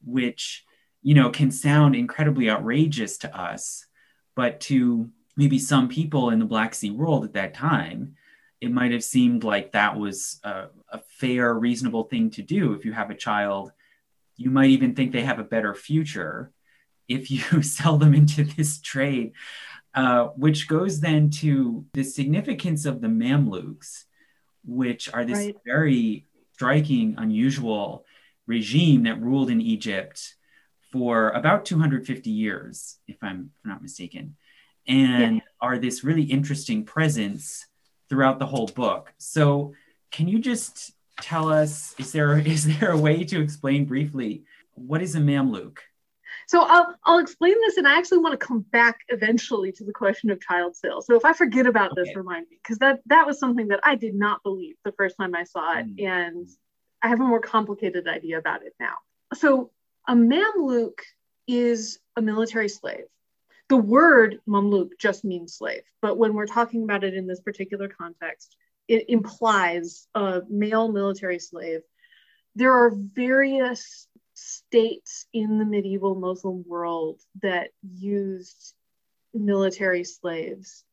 which you know can sound incredibly outrageous to us but to maybe some people in the black sea world at that time it might have seemed like that was a, a fair reasonable thing to do if you have a child you might even think they have a better future if you sell them into this trade, uh, which goes then to the significance of the Mamluks, which are this right. very striking, unusual regime that ruled in Egypt for about 250 years, if I'm not mistaken, and yeah. are this really interesting presence throughout the whole book. So, can you just tell us is there is there a way to explain briefly what is a mamluk so I'll, I'll explain this and i actually want to come back eventually to the question of child sale so if i forget about okay. this remind me because that that was something that i did not believe the first time i saw it mm. and i have a more complicated idea about it now so a mamluk is a military slave the word mamluk just means slave but when we're talking about it in this particular context it implies a male military slave. There are various states in the medieval Muslim world that used military slaves.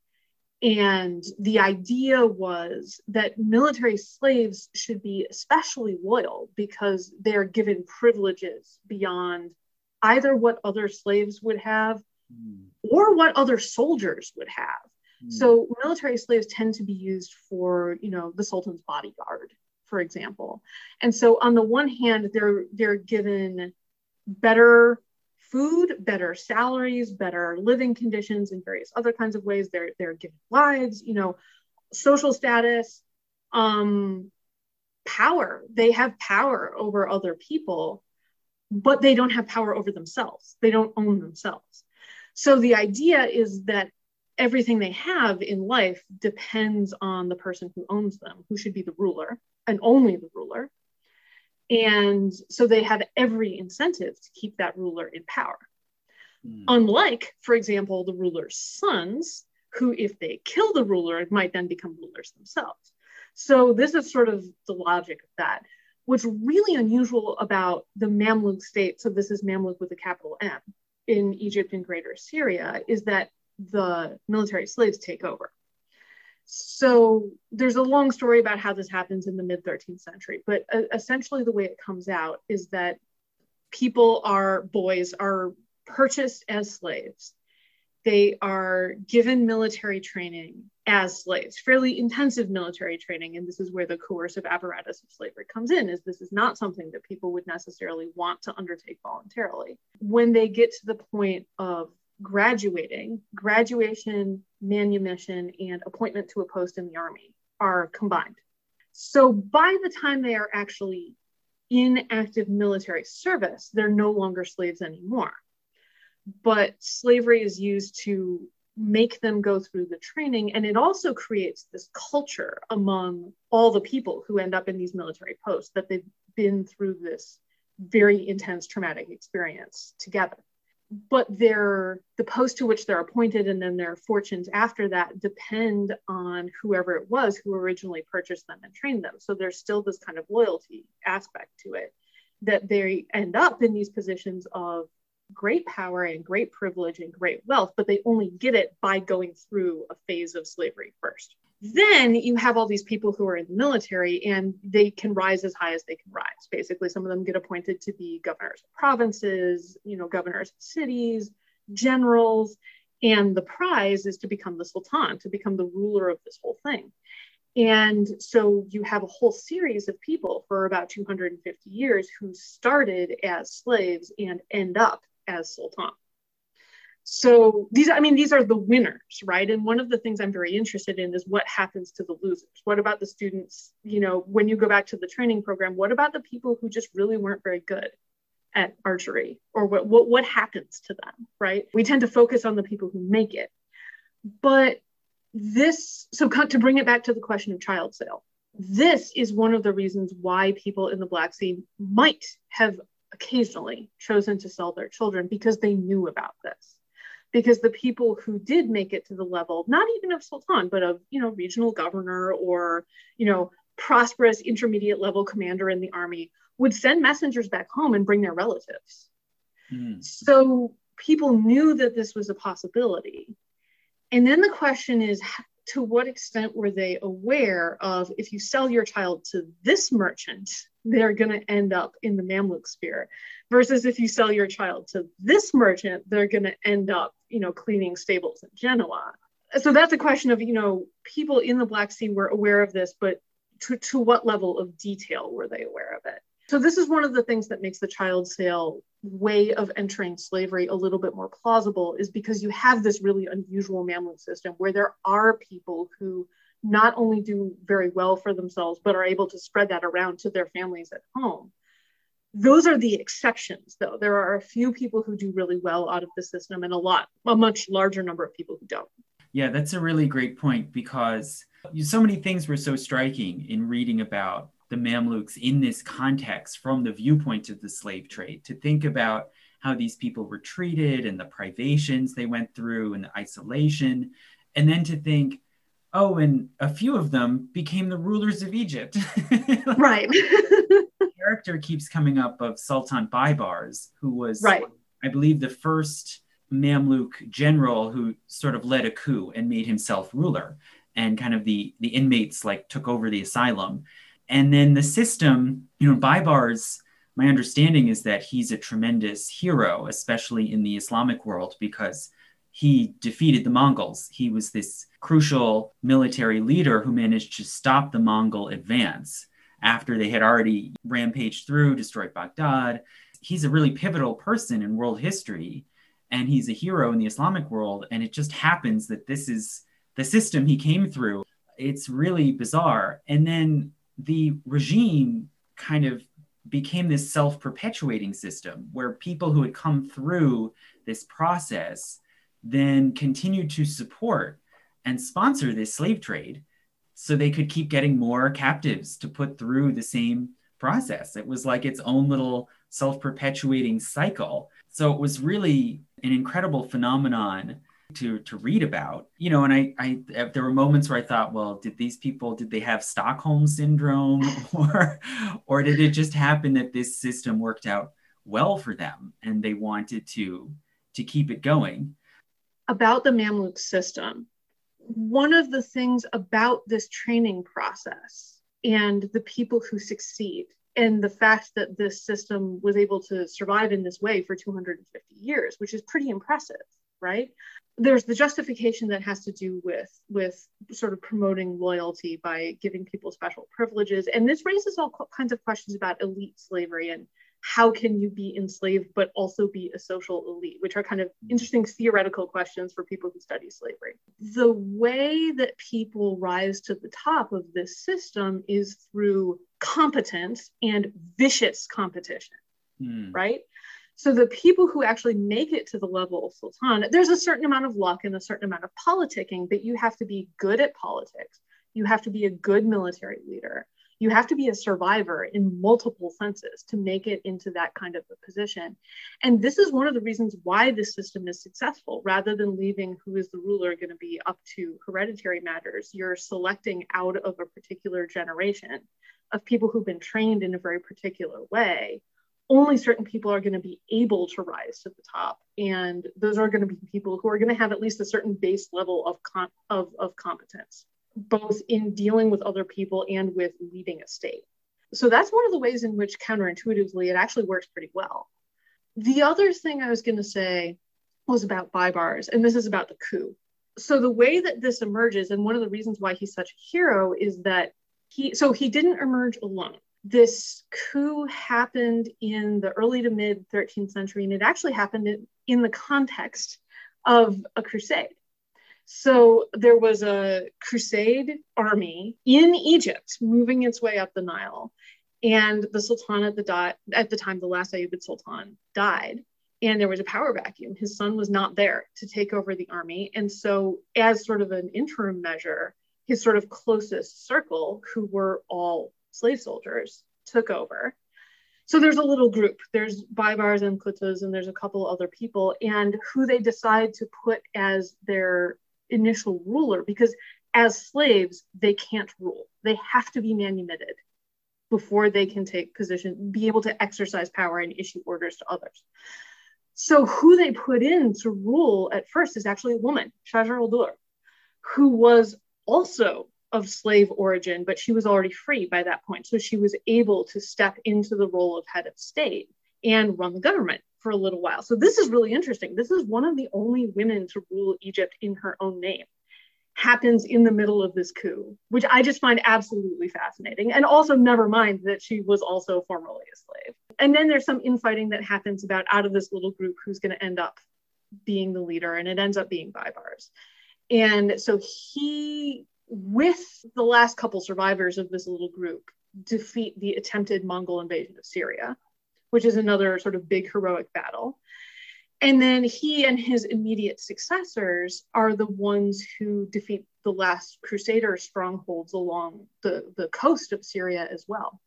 And the idea was that military slaves should be especially loyal because they're given privileges beyond either what other slaves would have mm. or what other soldiers would have. So hmm. military slaves tend to be used for, you know, the Sultan's bodyguard, for example. And so on the one hand, they're they're given better food, better salaries, better living conditions in various other kinds of ways. They're they're given wives, you know, social status, um, power. They have power over other people, but they don't have power over themselves. They don't own themselves. So the idea is that everything they have in life depends on the person who owns them, who should be the ruler and only the ruler. And so they have every incentive to keep that ruler in power. Mm. Unlike, for example, the ruler's sons, who, if they kill the ruler, might then become rulers themselves. So this is sort of the logic of that. What's really unusual about the Mamluk state, so this is Mamluk with a capital M in Egypt and Greater Syria, is that the military slaves take over. So there's a long story about how this happens in the mid 13th century, but uh, essentially the way it comes out is that people are boys are purchased as slaves. They are given military training as slaves, fairly intensive military training. And this is where the coercive apparatus of slavery comes in, is this is not something that people would necessarily want to undertake voluntarily. When they get to the point of graduating, graduation, manumission, and appointment to a post in the army are combined. So by the time they are actually in active military service, they're no longer slaves anymore. But slavery is used to make them go through the training. And it also creates this culture among all the people who end up in these military posts that they've been through this very intense traumatic experience together. But their the post to which they're appointed and then their fortunes after that depend on whoever it was who originally purchased them and trained them. So there's still this kind of loyalty aspect to it that they end up in these positions of great power and great privilege and great wealth, but they only get it by going through a phase of slavery first. Then you have all these people who are in the military and they can rise as high as they can rise. Basically, some of them get appointed to be governors of provinces, you know, governors of cities, generals, and the prize is to become the sultan, to become the ruler of this whole thing. And so you have a whole series of people for about 250 years who started as slaves and end up as sultan. So these, I mean, these are the winners, right? And one of the things I'm very interested in is what happens to the losers. What about the students? You know, when you go back to the training program, what about the people who just really weren't very good at archery, or what what what happens to them, right? We tend to focus on the people who make it, but this. So to bring it back to the question of child sale, this is one of the reasons why people in the Black Sea might have occasionally chosen to sell their children because they knew about this because the people who did make it to the level not even of sultan but of you know regional governor or you know prosperous intermediate level commander in the army would send messengers back home and bring their relatives mm. so people knew that this was a possibility and then the question is to what extent were they aware of if you sell your child to this merchant they're going to end up in the Mamluk sphere. Versus if you sell your child to this merchant, they're going to end up, you know, cleaning stables in Genoa. So that's a question of, you know, people in the Black Sea were aware of this, but to, to what level of detail were they aware of it? So this is one of the things that makes the child sale way of entering slavery a little bit more plausible is because you have this really unusual Mamluk system where there are people who not only do very well for themselves, but are able to spread that around to their families at home. Those are the exceptions, though. There are a few people who do really well out of the system and a lot, a much larger number of people who don't. Yeah, that's a really great point because so many things were so striking in reading about the Mamluks in this context from the viewpoint of the slave trade to think about how these people were treated and the privations they went through and the isolation. And then to think, oh, and a few of them became the rulers of Egypt. right. character keeps coming up of Sultan Baybars, who was, right. I believe, the first Mamluk general who sort of led a coup and made himself ruler. And kind of the, the inmates like took over the asylum. And then the system, you know, Baybars, my understanding is that he's a tremendous hero, especially in the Islamic world, because he defeated the Mongols. He was this crucial military leader who managed to stop the Mongol advance after they had already rampaged through, destroyed Baghdad. He's a really pivotal person in world history, and he's a hero in the Islamic world. And it just happens that this is the system he came through. It's really bizarre. And then the regime kind of became this self perpetuating system where people who had come through this process then continued to support and sponsor this slave trade so they could keep getting more captives to put through the same process. It was like its own little self perpetuating cycle. So it was really an incredible phenomenon to to read about you know and I, I uh, there were moments where i thought well did these people did they have stockholm syndrome or or did it just happen that this system worked out well for them and they wanted to to keep it going about the Mamluk system, one of the things about this training process and the people who succeed and the fact that this system was able to survive in this way for 250 years, which is pretty impressive, right? there's the justification that has to do with with sort of promoting loyalty by giving people special privileges and this raises all kinds of questions about elite slavery and how can you be enslaved but also be a social elite which are kind of interesting theoretical questions for people who study slavery the way that people rise to the top of this system is through competence and vicious competition mm. right so the people who actually make it to the level of sultan, there's a certain amount of luck and a certain amount of politicking, but you have to be good at politics. You have to be a good military leader. You have to be a survivor in multiple senses to make it into that kind of a position. And this is one of the reasons why this system is successful. Rather than leaving who is the ruler going to be up to hereditary matters, you're selecting out of a particular generation of people who've been trained in a very particular way only certain people are going to be able to rise to the top and those are going to be people who are going to have at least a certain base level of, com- of, of competence both in dealing with other people and with leading a state. So that's one of the ways in which counterintuitively it actually works pretty well. The other thing i was going to say was about Baibars and this is about the coup. So the way that this emerges and one of the reasons why he's such a hero is that he so he didn't emerge alone. This coup happened in the early to mid 13th century, and it actually happened in, in the context of a crusade. So there was a crusade army in Egypt moving its way up the Nile, and the Sultan at the dot, at the time, the last Ayyubid Sultan died, and there was a power vacuum. His son was not there to take over the army, and so as sort of an interim measure, his sort of closest circle, who were all slave soldiers took over. So there's a little group. There's Baibars and Qutuz, and there's a couple other people, and who they decide to put as their initial ruler, because as slaves, they can't rule. They have to be manumitted before they can take position, be able to exercise power and issue orders to others. So who they put in to rule at first is actually a woman, Shajar al-Dur, who was also of slave origin, but she was already free by that point. So she was able to step into the role of head of state and run the government for a little while. So this is really interesting. This is one of the only women to rule Egypt in her own name. Happens in the middle of this coup, which I just find absolutely fascinating. And also, never mind that she was also formerly a slave. And then there's some infighting that happens about out of this little group who's going to end up being the leader, and it ends up being Baibars. And so he with the last couple survivors of this little group, defeat the attempted Mongol invasion of Syria, which is another sort of big heroic battle. And then he and his immediate successors are the ones who defeat the last Crusader strongholds along the, the coast of Syria as well.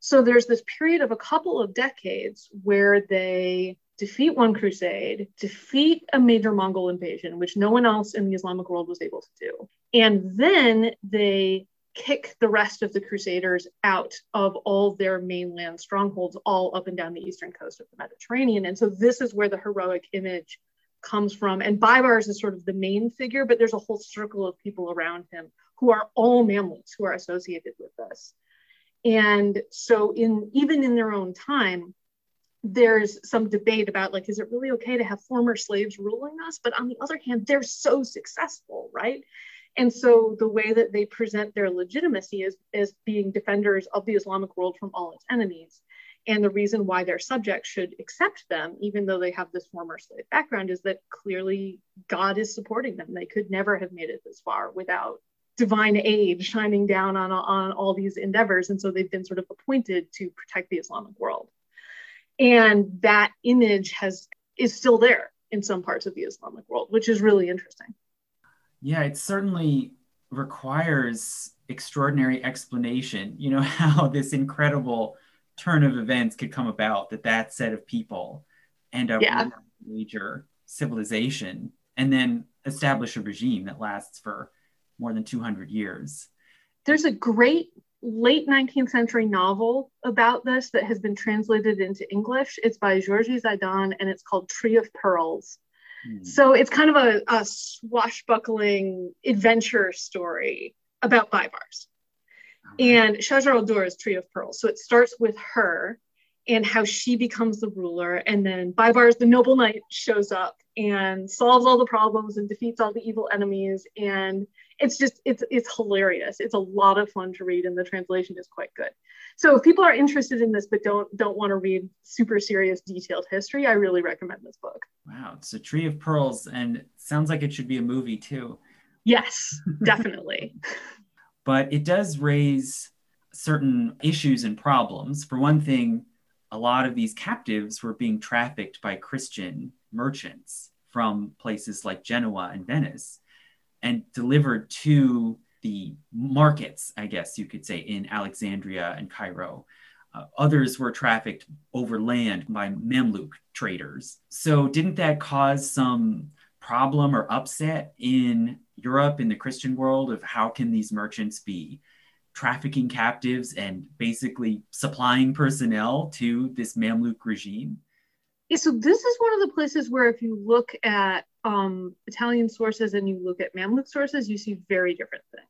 So there's this period of a couple of decades where they defeat one crusade, defeat a major Mongol invasion, which no one else in the Islamic world was able to do. And then they kick the rest of the crusaders out of all their mainland strongholds all up and down the eastern coast of the mediterranean. And so this is where the heroic image comes from. And baibars is sort of the main figure but there's a whole circle of people around him who are all Mamluks who are associated with this. And so in even in their own time there's some debate about like is it really okay to have former slaves ruling us? But on the other hand they're so successful right and so the way that they present their legitimacy is as being defenders of the islamic world from all its enemies. And the reason why their subjects should accept them even though they have this former slave background is that clearly god is supporting them. They could never have made it this far without divine aid shining down on, on all these endeavors. And so they've been sort of appointed to protect the islamic world. And that image has is still there in some parts of the islamic world which is really interesting yeah it certainly requires extraordinary explanation you know how this incredible turn of events could come about that that set of people end up yeah. major civilization and then establish a regime that lasts for more than 200 years there's a great late 19th century novel about this that has been translated into English. It's by Georgi Zaidan and it's called Tree of Pearls. Mm. So it's kind of a, a, swashbuckling adventure story about Baibars. And Shajar al-Dur is Tree of Pearls. So it starts with her and how she becomes the ruler. And then Baibars, the noble knight, shows up and solves all the problems and defeats all the evil enemies. And it's just it's it's hilarious. It's a lot of fun to read, and the translation is quite good. So if people are interested in this but don't don't want to read super serious detailed history, I really recommend this book. Wow, it's a Tree of Pearls, and sounds like it should be a movie too. Yes, definitely. but it does raise certain issues and problems. For one thing, a lot of these captives were being trafficked by Christian merchants from places like Genoa and Venice and delivered to the markets, I guess you could say, in Alexandria and Cairo. Uh, others were trafficked over land by Mamluk traders. So, didn't that cause some problem or upset in Europe, in the Christian world, of how can these merchants be trafficking captives and basically supplying personnel to this Mamluk regime? Yeah, so this is one of the places where if you look at um, Italian sources and you look at Mamluk sources, you see very different things.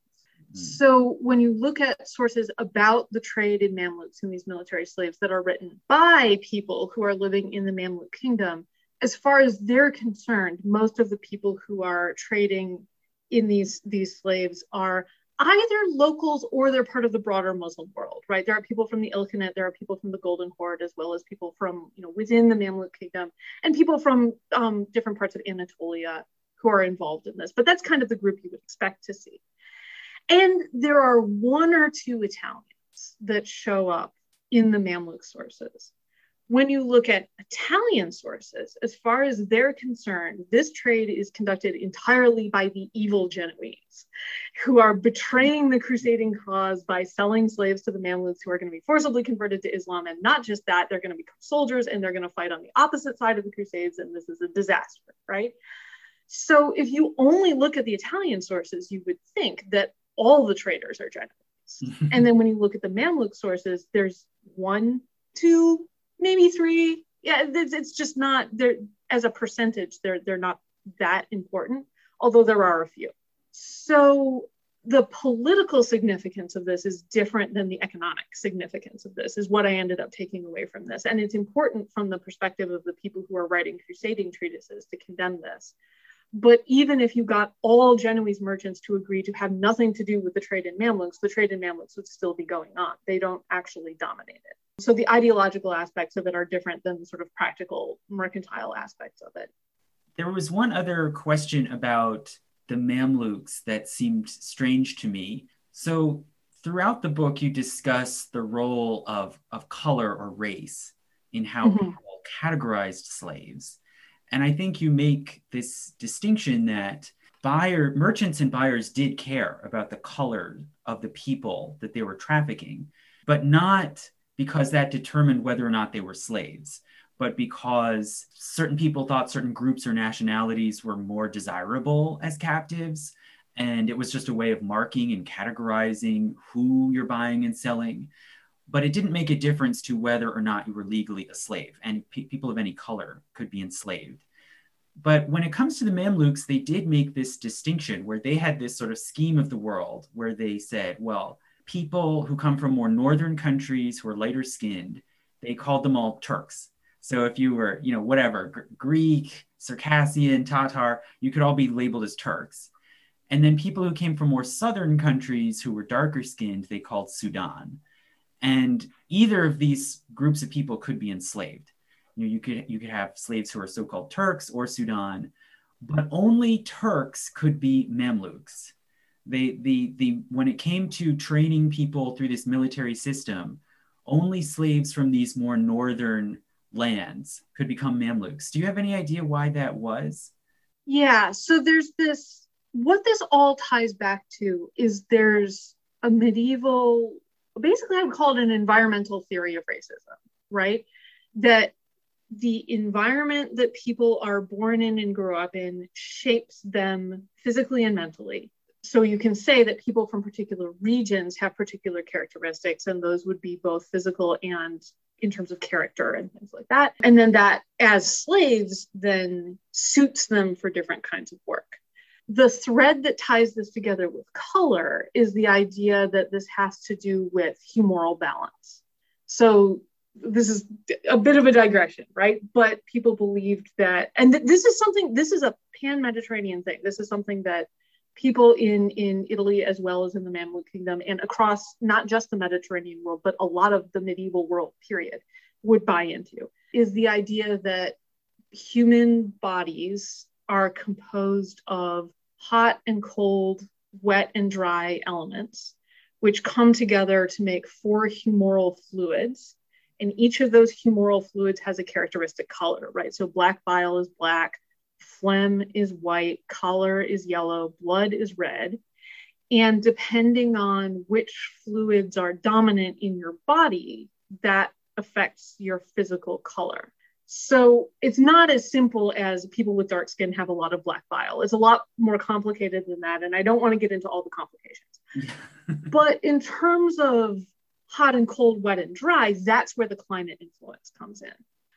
Mm. So when you look at sources about the trade in Mamluks and these military slaves that are written by people who are living in the Mamluk kingdom, as far as they're concerned, most of the people who are trading in these these slaves are either locals or they're part of the broader Muslim world, right? There are people from the Ilkhanate, there are people from the Golden Horde, as well as people from, you know, within the Mamluk kingdom and people from um, different parts of Anatolia who are involved in this. But that's kind of the group you would expect to see. And there are one or two Italians that show up in the Mamluk sources when you look at Italian sources, as far as they're concerned, this trade is conducted entirely by the evil Genoese, who are betraying the crusading cause by selling slaves to the Mamluks who are going to be forcibly converted to Islam. And not just that, they're going to become soldiers and they're going to fight on the opposite side of the Crusades. And this is a disaster, right? So if you only look at the Italian sources, you would think that all the traders are Genoese. and then when you look at the Mamluk sources, there's one, two, maybe three. Yeah, it's, just not there as a percentage. They're they're not that important, although there are a few. So the political significance of this is different than the economic significance of this is what i ended up taking away from this and it's important from the perspective of the people who are writing crusading treatises to condemn this but even if you got all genoese merchants to agree to have nothing to do with the trade in mamluks the trade in mamluks would still be going on they don't actually dominate it so the ideological aspects of it are different than the sort of practical mercantile aspects of it. There was one other question about the Mamluks that seemed strange to me. So throughout the book, you discuss the role of, of color or race in how mm-hmm. people categorized slaves. And I think you make this distinction that buyer merchants and buyers did care about the color of the people that they were trafficking, but not because that determined whether or not they were slaves, but because certain people thought certain groups or nationalities were more desirable as captives. And it was just a way of marking and categorizing who you're buying and selling. But it didn't make a difference to whether or not you were legally a slave, and pe- people of any color could be enslaved. But when it comes to the Mamluks, they did make this distinction where they had this sort of scheme of the world where they said, well, people who come from more northern countries who are lighter skinned, they called them all Turks. So if you were, you know, whatever, G- Greek, Circassian, Tatar, you could all be labeled as Turks. And then people who came from more southern countries who were darker skinned, they called Sudan. And either of these groups of people could be enslaved. You know, you could you could have slaves who are so-called Turks or Sudan, but only Turks could be Mamluks they the the when it came to training people through this military system only slaves from these more northern lands could become mamluks. Do you have any idea why that was? Yeah so there's this what this all ties back to is there's a medieval basically i would call it an environmental theory of racism right? That the environment that people are born in and grow up in shapes them physically and mentally so you can say that people from particular regions have particular characteristics, and those would be both physical and in terms of character and things like that. And then that, as slaves, then suits them for different kinds of work. The thread that ties this together with color is the idea that this has to do with humoral balance. So this is a bit of a digression, right? But people believed that, and th- this is something, this is a pan Mediterranean thing. This is something that people in, in Italy, as well as in the Mamluk Kingdom, and across not just the Mediterranean world, but a lot of the medieval world period would buy into, is the idea that human bodies are composed of hot and cold, wet and dry elements, which come together to make four humoral fluids and each of those humoral fluids has a characteristic color, right? So black bile is black, phlegm is white, choler is yellow, blood is red. And depending on which fluids are dominant in your body, that affects your physical color. So it's not as simple as people with dark skin have a lot of black bile. It's a lot more complicated than that. And I don't want to get into all the complications. but in terms of hot and cold, wet and dry, that's where the climate influence comes in.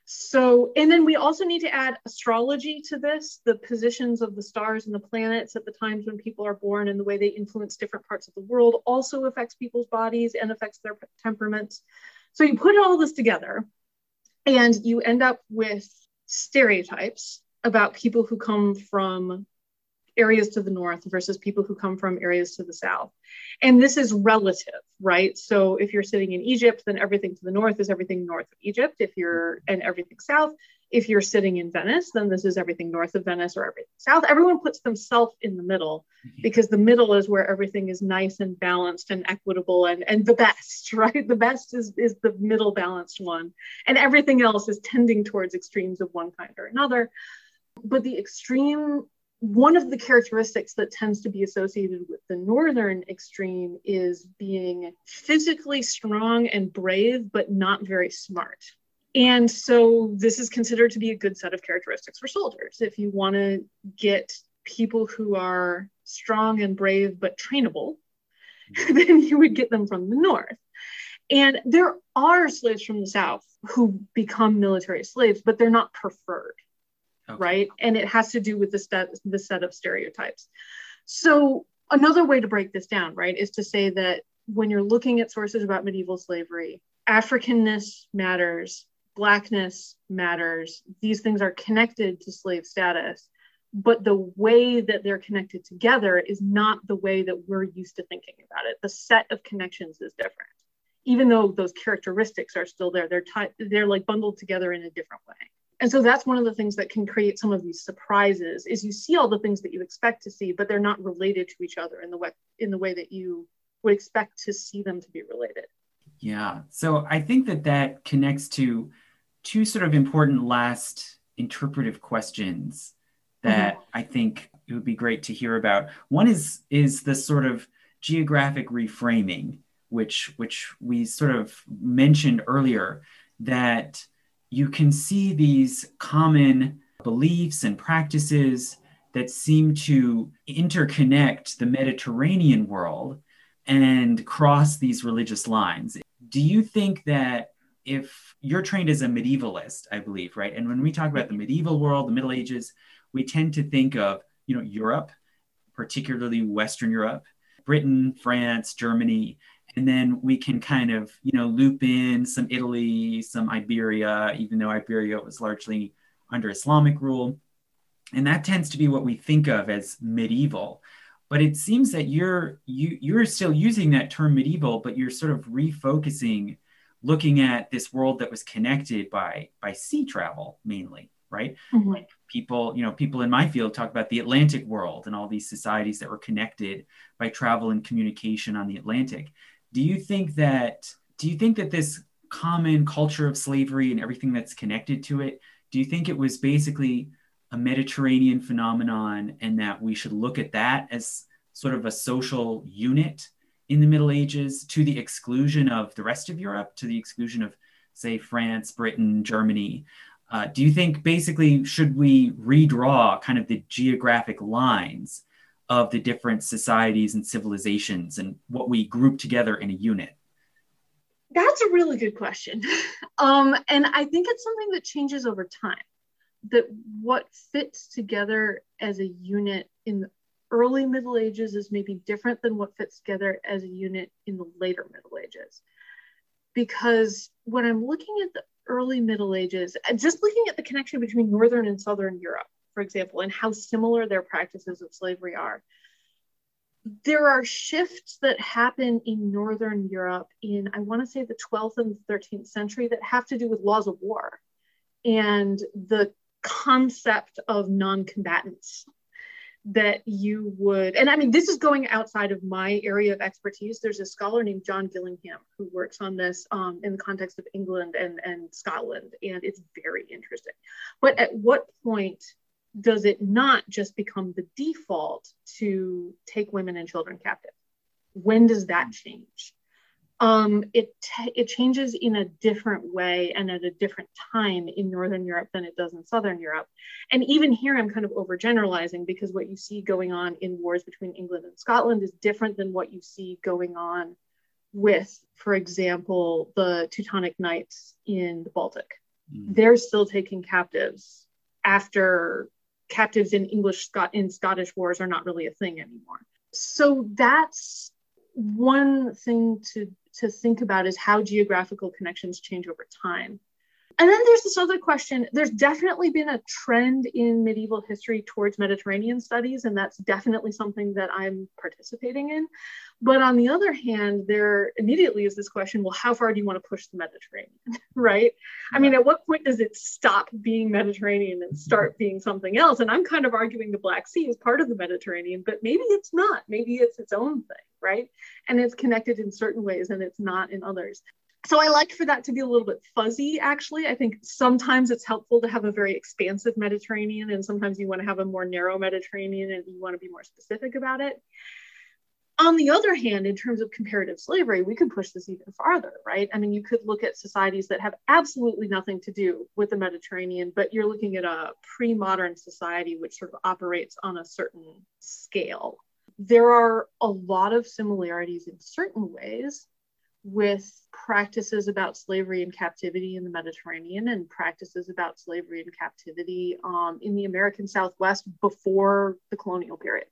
So, and then we also need to add astrology to this, the positions of the stars and the planets at the times when people are born and the way they influence different parts of the world also affects people's bodies and affects their temperaments. So, you put all this together and you end up with stereotypes about people who come from areas to the north versus people who come from areas to the south. And this is relative, right? So if you're sitting in Egypt, then everything to the north is everything north of Egypt. If you're and everything south, if you're sitting in Venice, then this is everything north of Venice or everything south. Everyone puts themselves in the middle mm-hmm. because the middle is where everything is nice and balanced and equitable and, and the best, right? The best is, is the middle balanced one. And everything else is tending towards extremes of one kind or another. But the extreme one of the characteristics that tends to be associated with the northern extreme is being physically strong and brave, but not very smart. And so this is considered to be a good set of characteristics for soldiers. If you want to get people who are strong and brave but trainable, mm-hmm. then you would get them from the north. And there are slaves from the south who become military slaves, but they're not preferred okay. right? And it has to do with the set, the set of stereotypes. So another way to break this down, right, is to say that when you're looking at sources about medieval slavery, Africanness matters, blackness matters. These things are connected to slave status, but the way that they're connected together is not the way that we're used to thinking about it. The set of connections is different. Even though those characteristics are still there, they're t- they're like bundled together in a different way and so that's one of the things that can create some of these surprises is you see all the things that you expect to see but they're not related to each other in the way in the way that you would expect to see them to be related. Yeah. So i think that that connects to two sort of important last interpretive questions that mm-hmm. i think it would be great to hear about. One is is the sort of geographic reframing which which we sort of mentioned earlier that you can see these common beliefs and practices that seem to interconnect the Mediterranean world and cross these religious lines. Do you think that if you're trained as a medievalist, I believe, right? And when we talk about the medieval world, the Middle Ages, we tend to think of, you know, Europe, particularly Western Europe, Britain, France, Germany, and then we can kind of you know loop in some italy some iberia even though iberia was largely under islamic rule. And that tends to be what we think of as medieval. But it seems that you're you you're still using that term medieval but you're sort of refocusing looking at this world that was connected by by sea travel mainly right? Mm-hmm. like people you know people in my field talk about the atlantic world and all these societies that were connected by travel and communication on the atlantic do you think that do you think that this common culture of slavery and everything that's connected to it do you think it was basically a mediterranean phenomenon and that we should look at that as sort of a social unit in the middle ages to the exclusion of the rest of europe to the exclusion of say france britain germany? Uh, do you think basically should we redraw kind of the geographic lines of the different societies and civilizations and what we group together in a unit? That's a really good question. Um, and I think it's something that changes over time. That what fits together as a unit in the early Middle Ages is maybe different than what fits together as a unit in the later Middle Ages. because when I'm looking at the early Middle Ages, just looking at the connection between Northern and Southern Europe, for example, and how similar their practices of slavery are, there are shifts that happen in Northern Europe in, I want to say, the 12th and 13th century that have to do with laws of war and the concept of non combatants that you would, and I mean, this is going outside of my area of expertise. There's a scholar named John Gillingham who works on this um, in the context of England and, and Scotland, and it's very interesting. But at what point does it not just become the default to take women and children captive? When does that change? um, it t- it changes in a different way and at a different time in Northern Europe than it does in Southern Europe. And even here, I'm kind of overgeneralizing because what you see going on in wars between England and Scotland is different than what you see going on with, for example, the Teutonic Knights in the Baltic. Mm. They're still taking captives after captives in English Scot in Scottish wars are not really a thing anymore. So that's one thing to to think about is how geographical connections change over time. And then there's this other question. There's definitely been a trend in medieval history towards Mediterranean studies, and that's definitely something that I'm participating in. But on the other hand, there immediately is this question well, how far do you want to push the Mediterranean, right? I mean, at what point does it stop being Mediterranean and start being something else? And I'm kind of arguing the Black Sea is part of the Mediterranean, but maybe it's not. Maybe it's its own thing, right? And it's connected in certain ways and it's not in others so I like for that to be a little bit fuzzy, actually. I think sometimes it's helpful to have a very expansive Mediterranean, and sometimes you want to have a more narrow Mediterranean and you want to be more specific about it. On the other hand, in terms of comparative slavery, we could push this even farther, right? I mean, you could look at societies that have absolutely nothing to do with the Mediterranean, but you're looking at a pre modern society which sort of operates on a certain scale. There are a lot of similarities in certain ways with practices about slavery and captivity in the Mediterranean and practices about slavery and captivity um, in the American Southwest before the colonial period.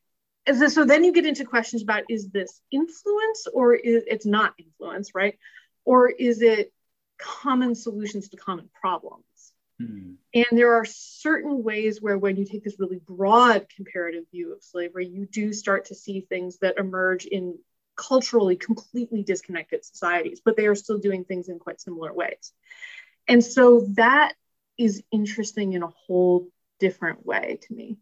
This, so then you get into questions about is this influence or is it's not influence, right? Or is it common solutions to common problems? Mm-hmm. And there are certain ways where, when you take this really broad comparative view of slavery, you do start to see things that emerge in culturally completely disconnected societies, but they are still doing things in quite similar ways. And so that is interesting in a whole different way to me.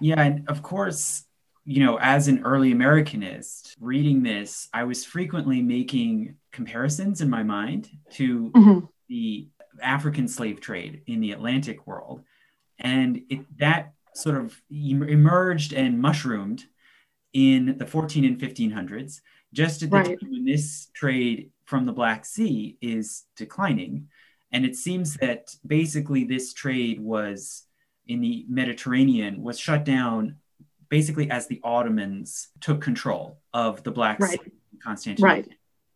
Yeah, and of course, you know, as an early Americanist, reading this, I was frequently making comparisons in my mind to mm-hmm. the African slave trade in the Atlantic world. And it, that sort of emerged and mushroomed in the 14 and 1500s, just at the right. time when this trade from the Black Sea is declining. And it seems that basically this trade was in the Mediterranean was shut down basically as the Ottomans took control of the Black right. Sea in Constantinople. Right.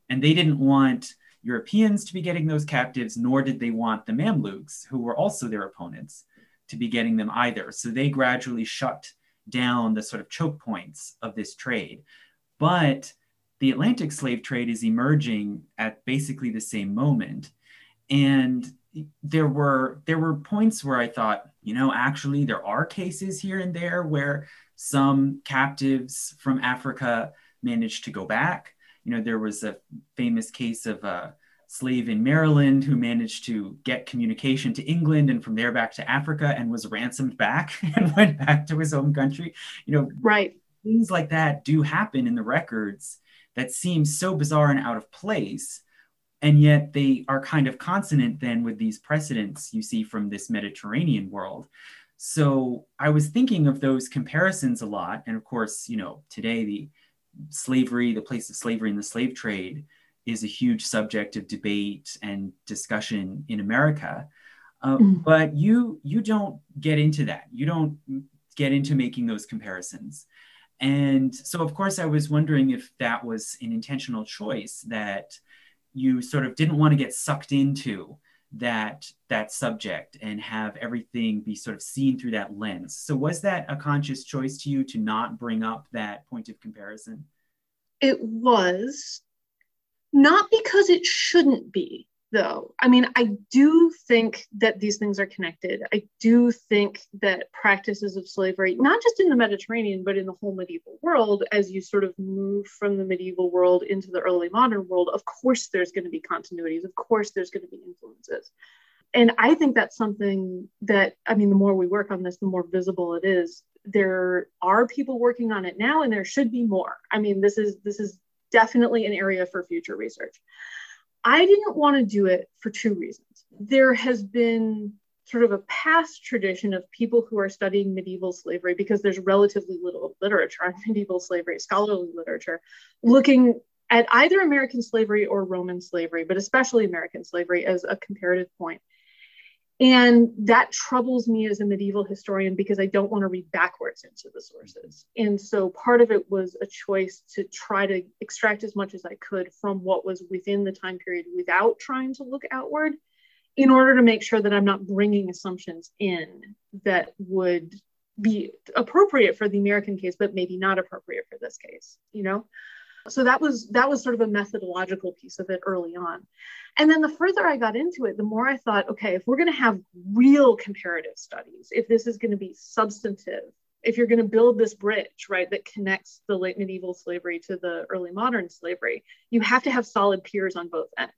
And they didn't want Europeans to be getting those captives, nor did they want the Mamluks, who were also their opponents, to be getting them either. So they gradually shut down the sort of choke points of this trade. But the Atlantic slave trade is emerging at basically the same moment. And there were there were points where I thought, you know, actually there are cases here and there where some captives from Africa managed to go back. You know, there was a famous case of a slave in Maryland who managed to get communication to England and from there back to Africa and was ransomed back and went back to his home country. You know, right. Things like that do happen in the records that seem so bizarre and out of place. And yet they are kind of consonant then with these precedents you see from this Mediterranean world. So I was thinking of those comparisons a lot. And of course, you know, today the slavery, the place of slavery and the slave trade is a huge subject of debate and discussion in America. Uh, mm. But you you don't get into that. You don't get into making those comparisons. And so, of course, I was wondering if that was an intentional choice that you sort of didn't want to get sucked into that that subject and have everything be sort of seen through that lens. So, was that a conscious choice to you to not bring up that point of comparison? It was Not because it shouldn't be, though. I mean, I do think that these things are connected. I do think that practices of slavery, not just in the Mediterranean, but in the whole medieval world, as you sort of move from the medieval world into the early modern world, of course there's going to be continuities. Of course there's going to be influences. And I think that's something that, I mean, the more we work on this, the more visible it is. There are people working on it now, and there should be more. I mean, this is this is definitely an area for future research. I didn't want to do it for two reasons. There has been sort of a past tradition of people who are studying medieval slavery because there's relatively little literature on medieval slavery, scholarly literature, looking at either American slavery or Roman slavery, but especially American slavery as a comparative point. And that troubles me as a medieval historian because I don't want to read backwards into the sources. And so part of it was a choice to try to extract as much as I could from what was within the time period without trying to look outward in order to make sure that I'm not bringing assumptions in that would be appropriate for the American case, but maybe not appropriate for this case, you know? So that was that was sort of a methodological piece of it early on. And then the further i got into it the more i thought okay if we're going to have real comparative studies if this is going to be substantive if you're going to build this bridge right that connects the late medieval slavery to the early modern slavery you have to have solid piers on both ends.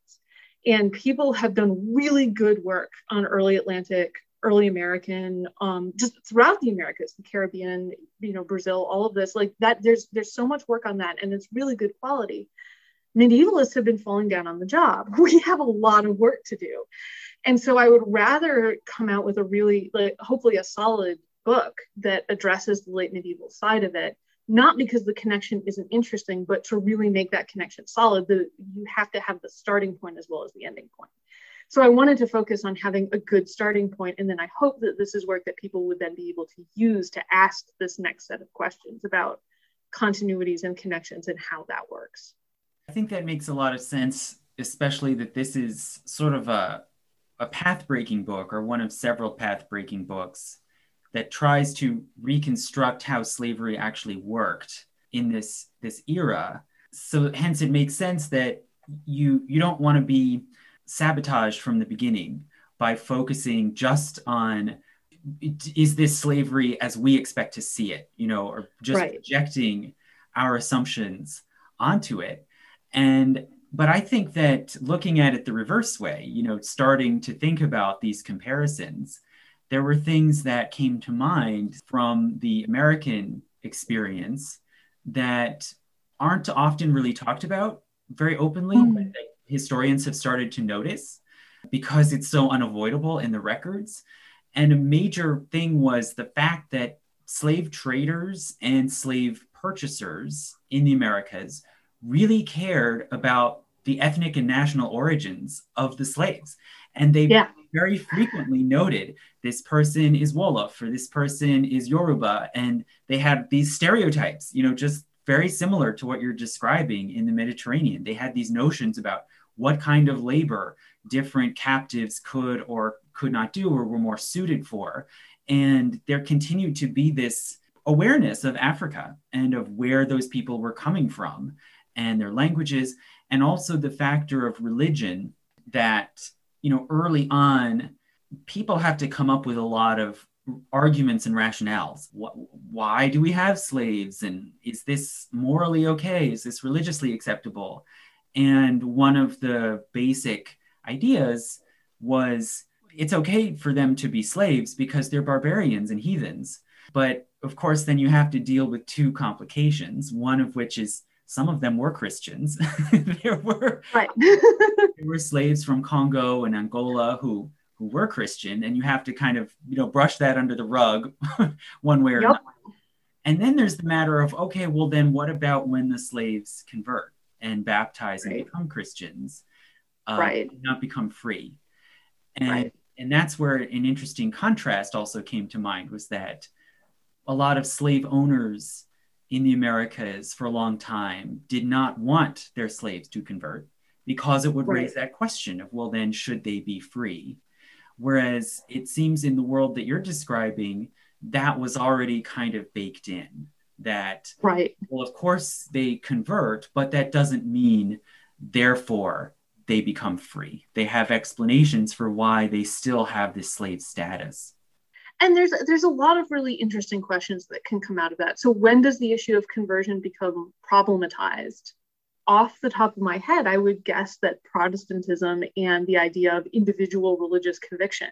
And people have done really good work on early atlantic early American, um, just throughout the Americas, the Caribbean, you know, Brazil, all of this, like that. There's there's so much work on that, and it's really good quality. Medievalists have been falling down on the job. We have a lot of work to do, and so I would rather come out with a really, like, hopefully, a solid book that addresses the late medieval side of it. Not because the connection isn't interesting, but to really make that connection solid, the, you have to have the starting point as well as the ending point. So I wanted to focus on having a good starting point, and then I hope that this is work that people would then be able to use to ask this next set of questions about continuities and connections and how that works. I think that makes a lot of sense, especially that this is sort of a, a path breaking book or one of several path breaking books that tries to reconstruct how slavery actually worked in this this era. So hence it makes sense that you you don't want to be sabotaged from the beginning by focusing just on is this slavery as we expect to see it, you know, or just right. projecting our assumptions onto it. And but I think that looking at it the reverse way, you know, starting to think about these comparisons, there were things that came to mind from the American experience that aren't often really talked about very openly, mm. but historians have started to notice because it's so unavoidable in the records. And a major thing was the fact that slave traders and slave purchasers in the Americas really cared about the ethnic and national origins of the slaves. And they yeah. very frequently noted this person is Wolof or this person is Yoruba. And they had these stereotypes, you know, just very similar to what you're describing in the Mediterranean. They had these notions about what kind of labor different captives could or could not do or were more suited for. And there continued to be this awareness of Africa and of where those people were coming from and their languages, and also the factor of religion that, you know, early on, people have to come up with a lot of arguments and rationales. Why do we have slaves? And is this morally okay? Is this religiously acceptable? And one of the basic ideas was it's okay for them to be slaves because they're barbarians and heathens. But of course, then you have to deal with two complications, one of which is some of them were Christians. there were right. there were slaves from Congo and Angola who who were Christian, and you have to kind of you know brush that under the rug one way or yep. another. And then there's the matter of okay, well then what about when the slaves convert? And baptize right. and become Christians, uh, right? Not become free, and right. and that's where an interesting contrast also came to mind was that a lot of slave owners in the Americas for a long time did not want their slaves to convert because it would right. raise that question of well then should they be free whereas it seems in the world that you're describing that was already kind of baked in that right well of course they convert but that doesn't mean therefore they become free. They have explanations for why they still have this slave status. And there's there's a lot of really interesting questions that can come out of that. So when does the issue of conversion become problematized? Off the top of my head, I would guess that Protestantism and the idea of individual religious conviction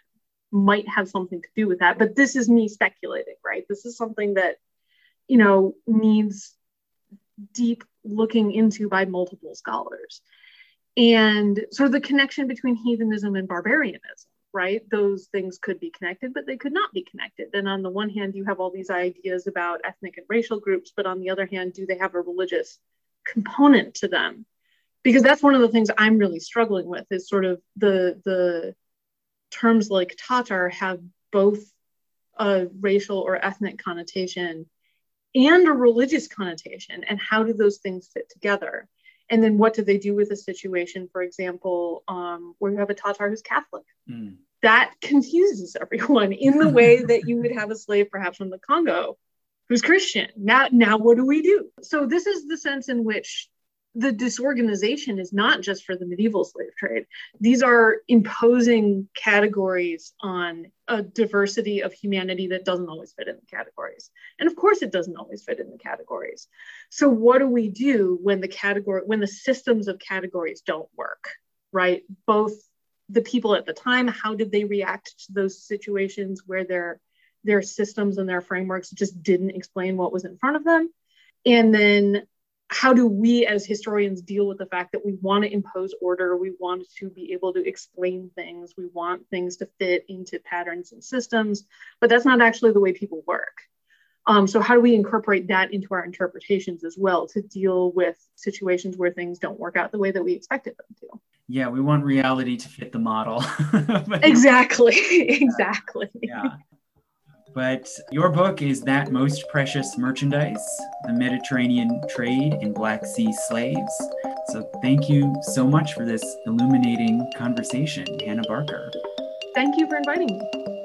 might have something to do with that. But this is me speculating, right? This is something that, you know, needs deep looking into by multiple scholars. And sort of the connection between heathenism and barbarianism, right? Those things could be connected, but they could not be connected. And on the one hand, you have all these ideas about ethnic and racial groups, but on the other hand, do they have a religious component to them? Because that's one of the things I'm really struggling with is sort of the the terms like Tatar have both a racial or ethnic connotation and a religious connotation. And how do those things fit together? And then what do they do with a situation, for example, um, where you have a Tatar who's Catholic? Mm. That confuses everyone in the way that you would have a slave perhaps from the Congo who's Christian. Now, now what do we do? So this is the sense in which the disorganization is not just for the medieval slave trade. These are imposing categories on a diversity of humanity that doesn't always fit in the categories. And of course, it doesn't always fit in the categories. So, what do we do when the category, when the systems of categories don't work, right? Both the people at the time, how did they react to those situations where their their systems and their frameworks just didn't explain what was in front of them? And then how do we as historians deal with the fact that we want to impose order we want to be able to explain things we want things to fit into patterns and systems but that's not actually the way people work. Um, so how do we incorporate that into our interpretations as well to deal with situations where things don't work out the way that we expected them to? Yeah we want reality to fit the model. Exactly exactly. Yeah but your book is That Most Precious Merchandise The Mediterranean Trade in Black Sea Slaves. So thank you so much for this illuminating conversation, Hannah Barker. Thank you for inviting me.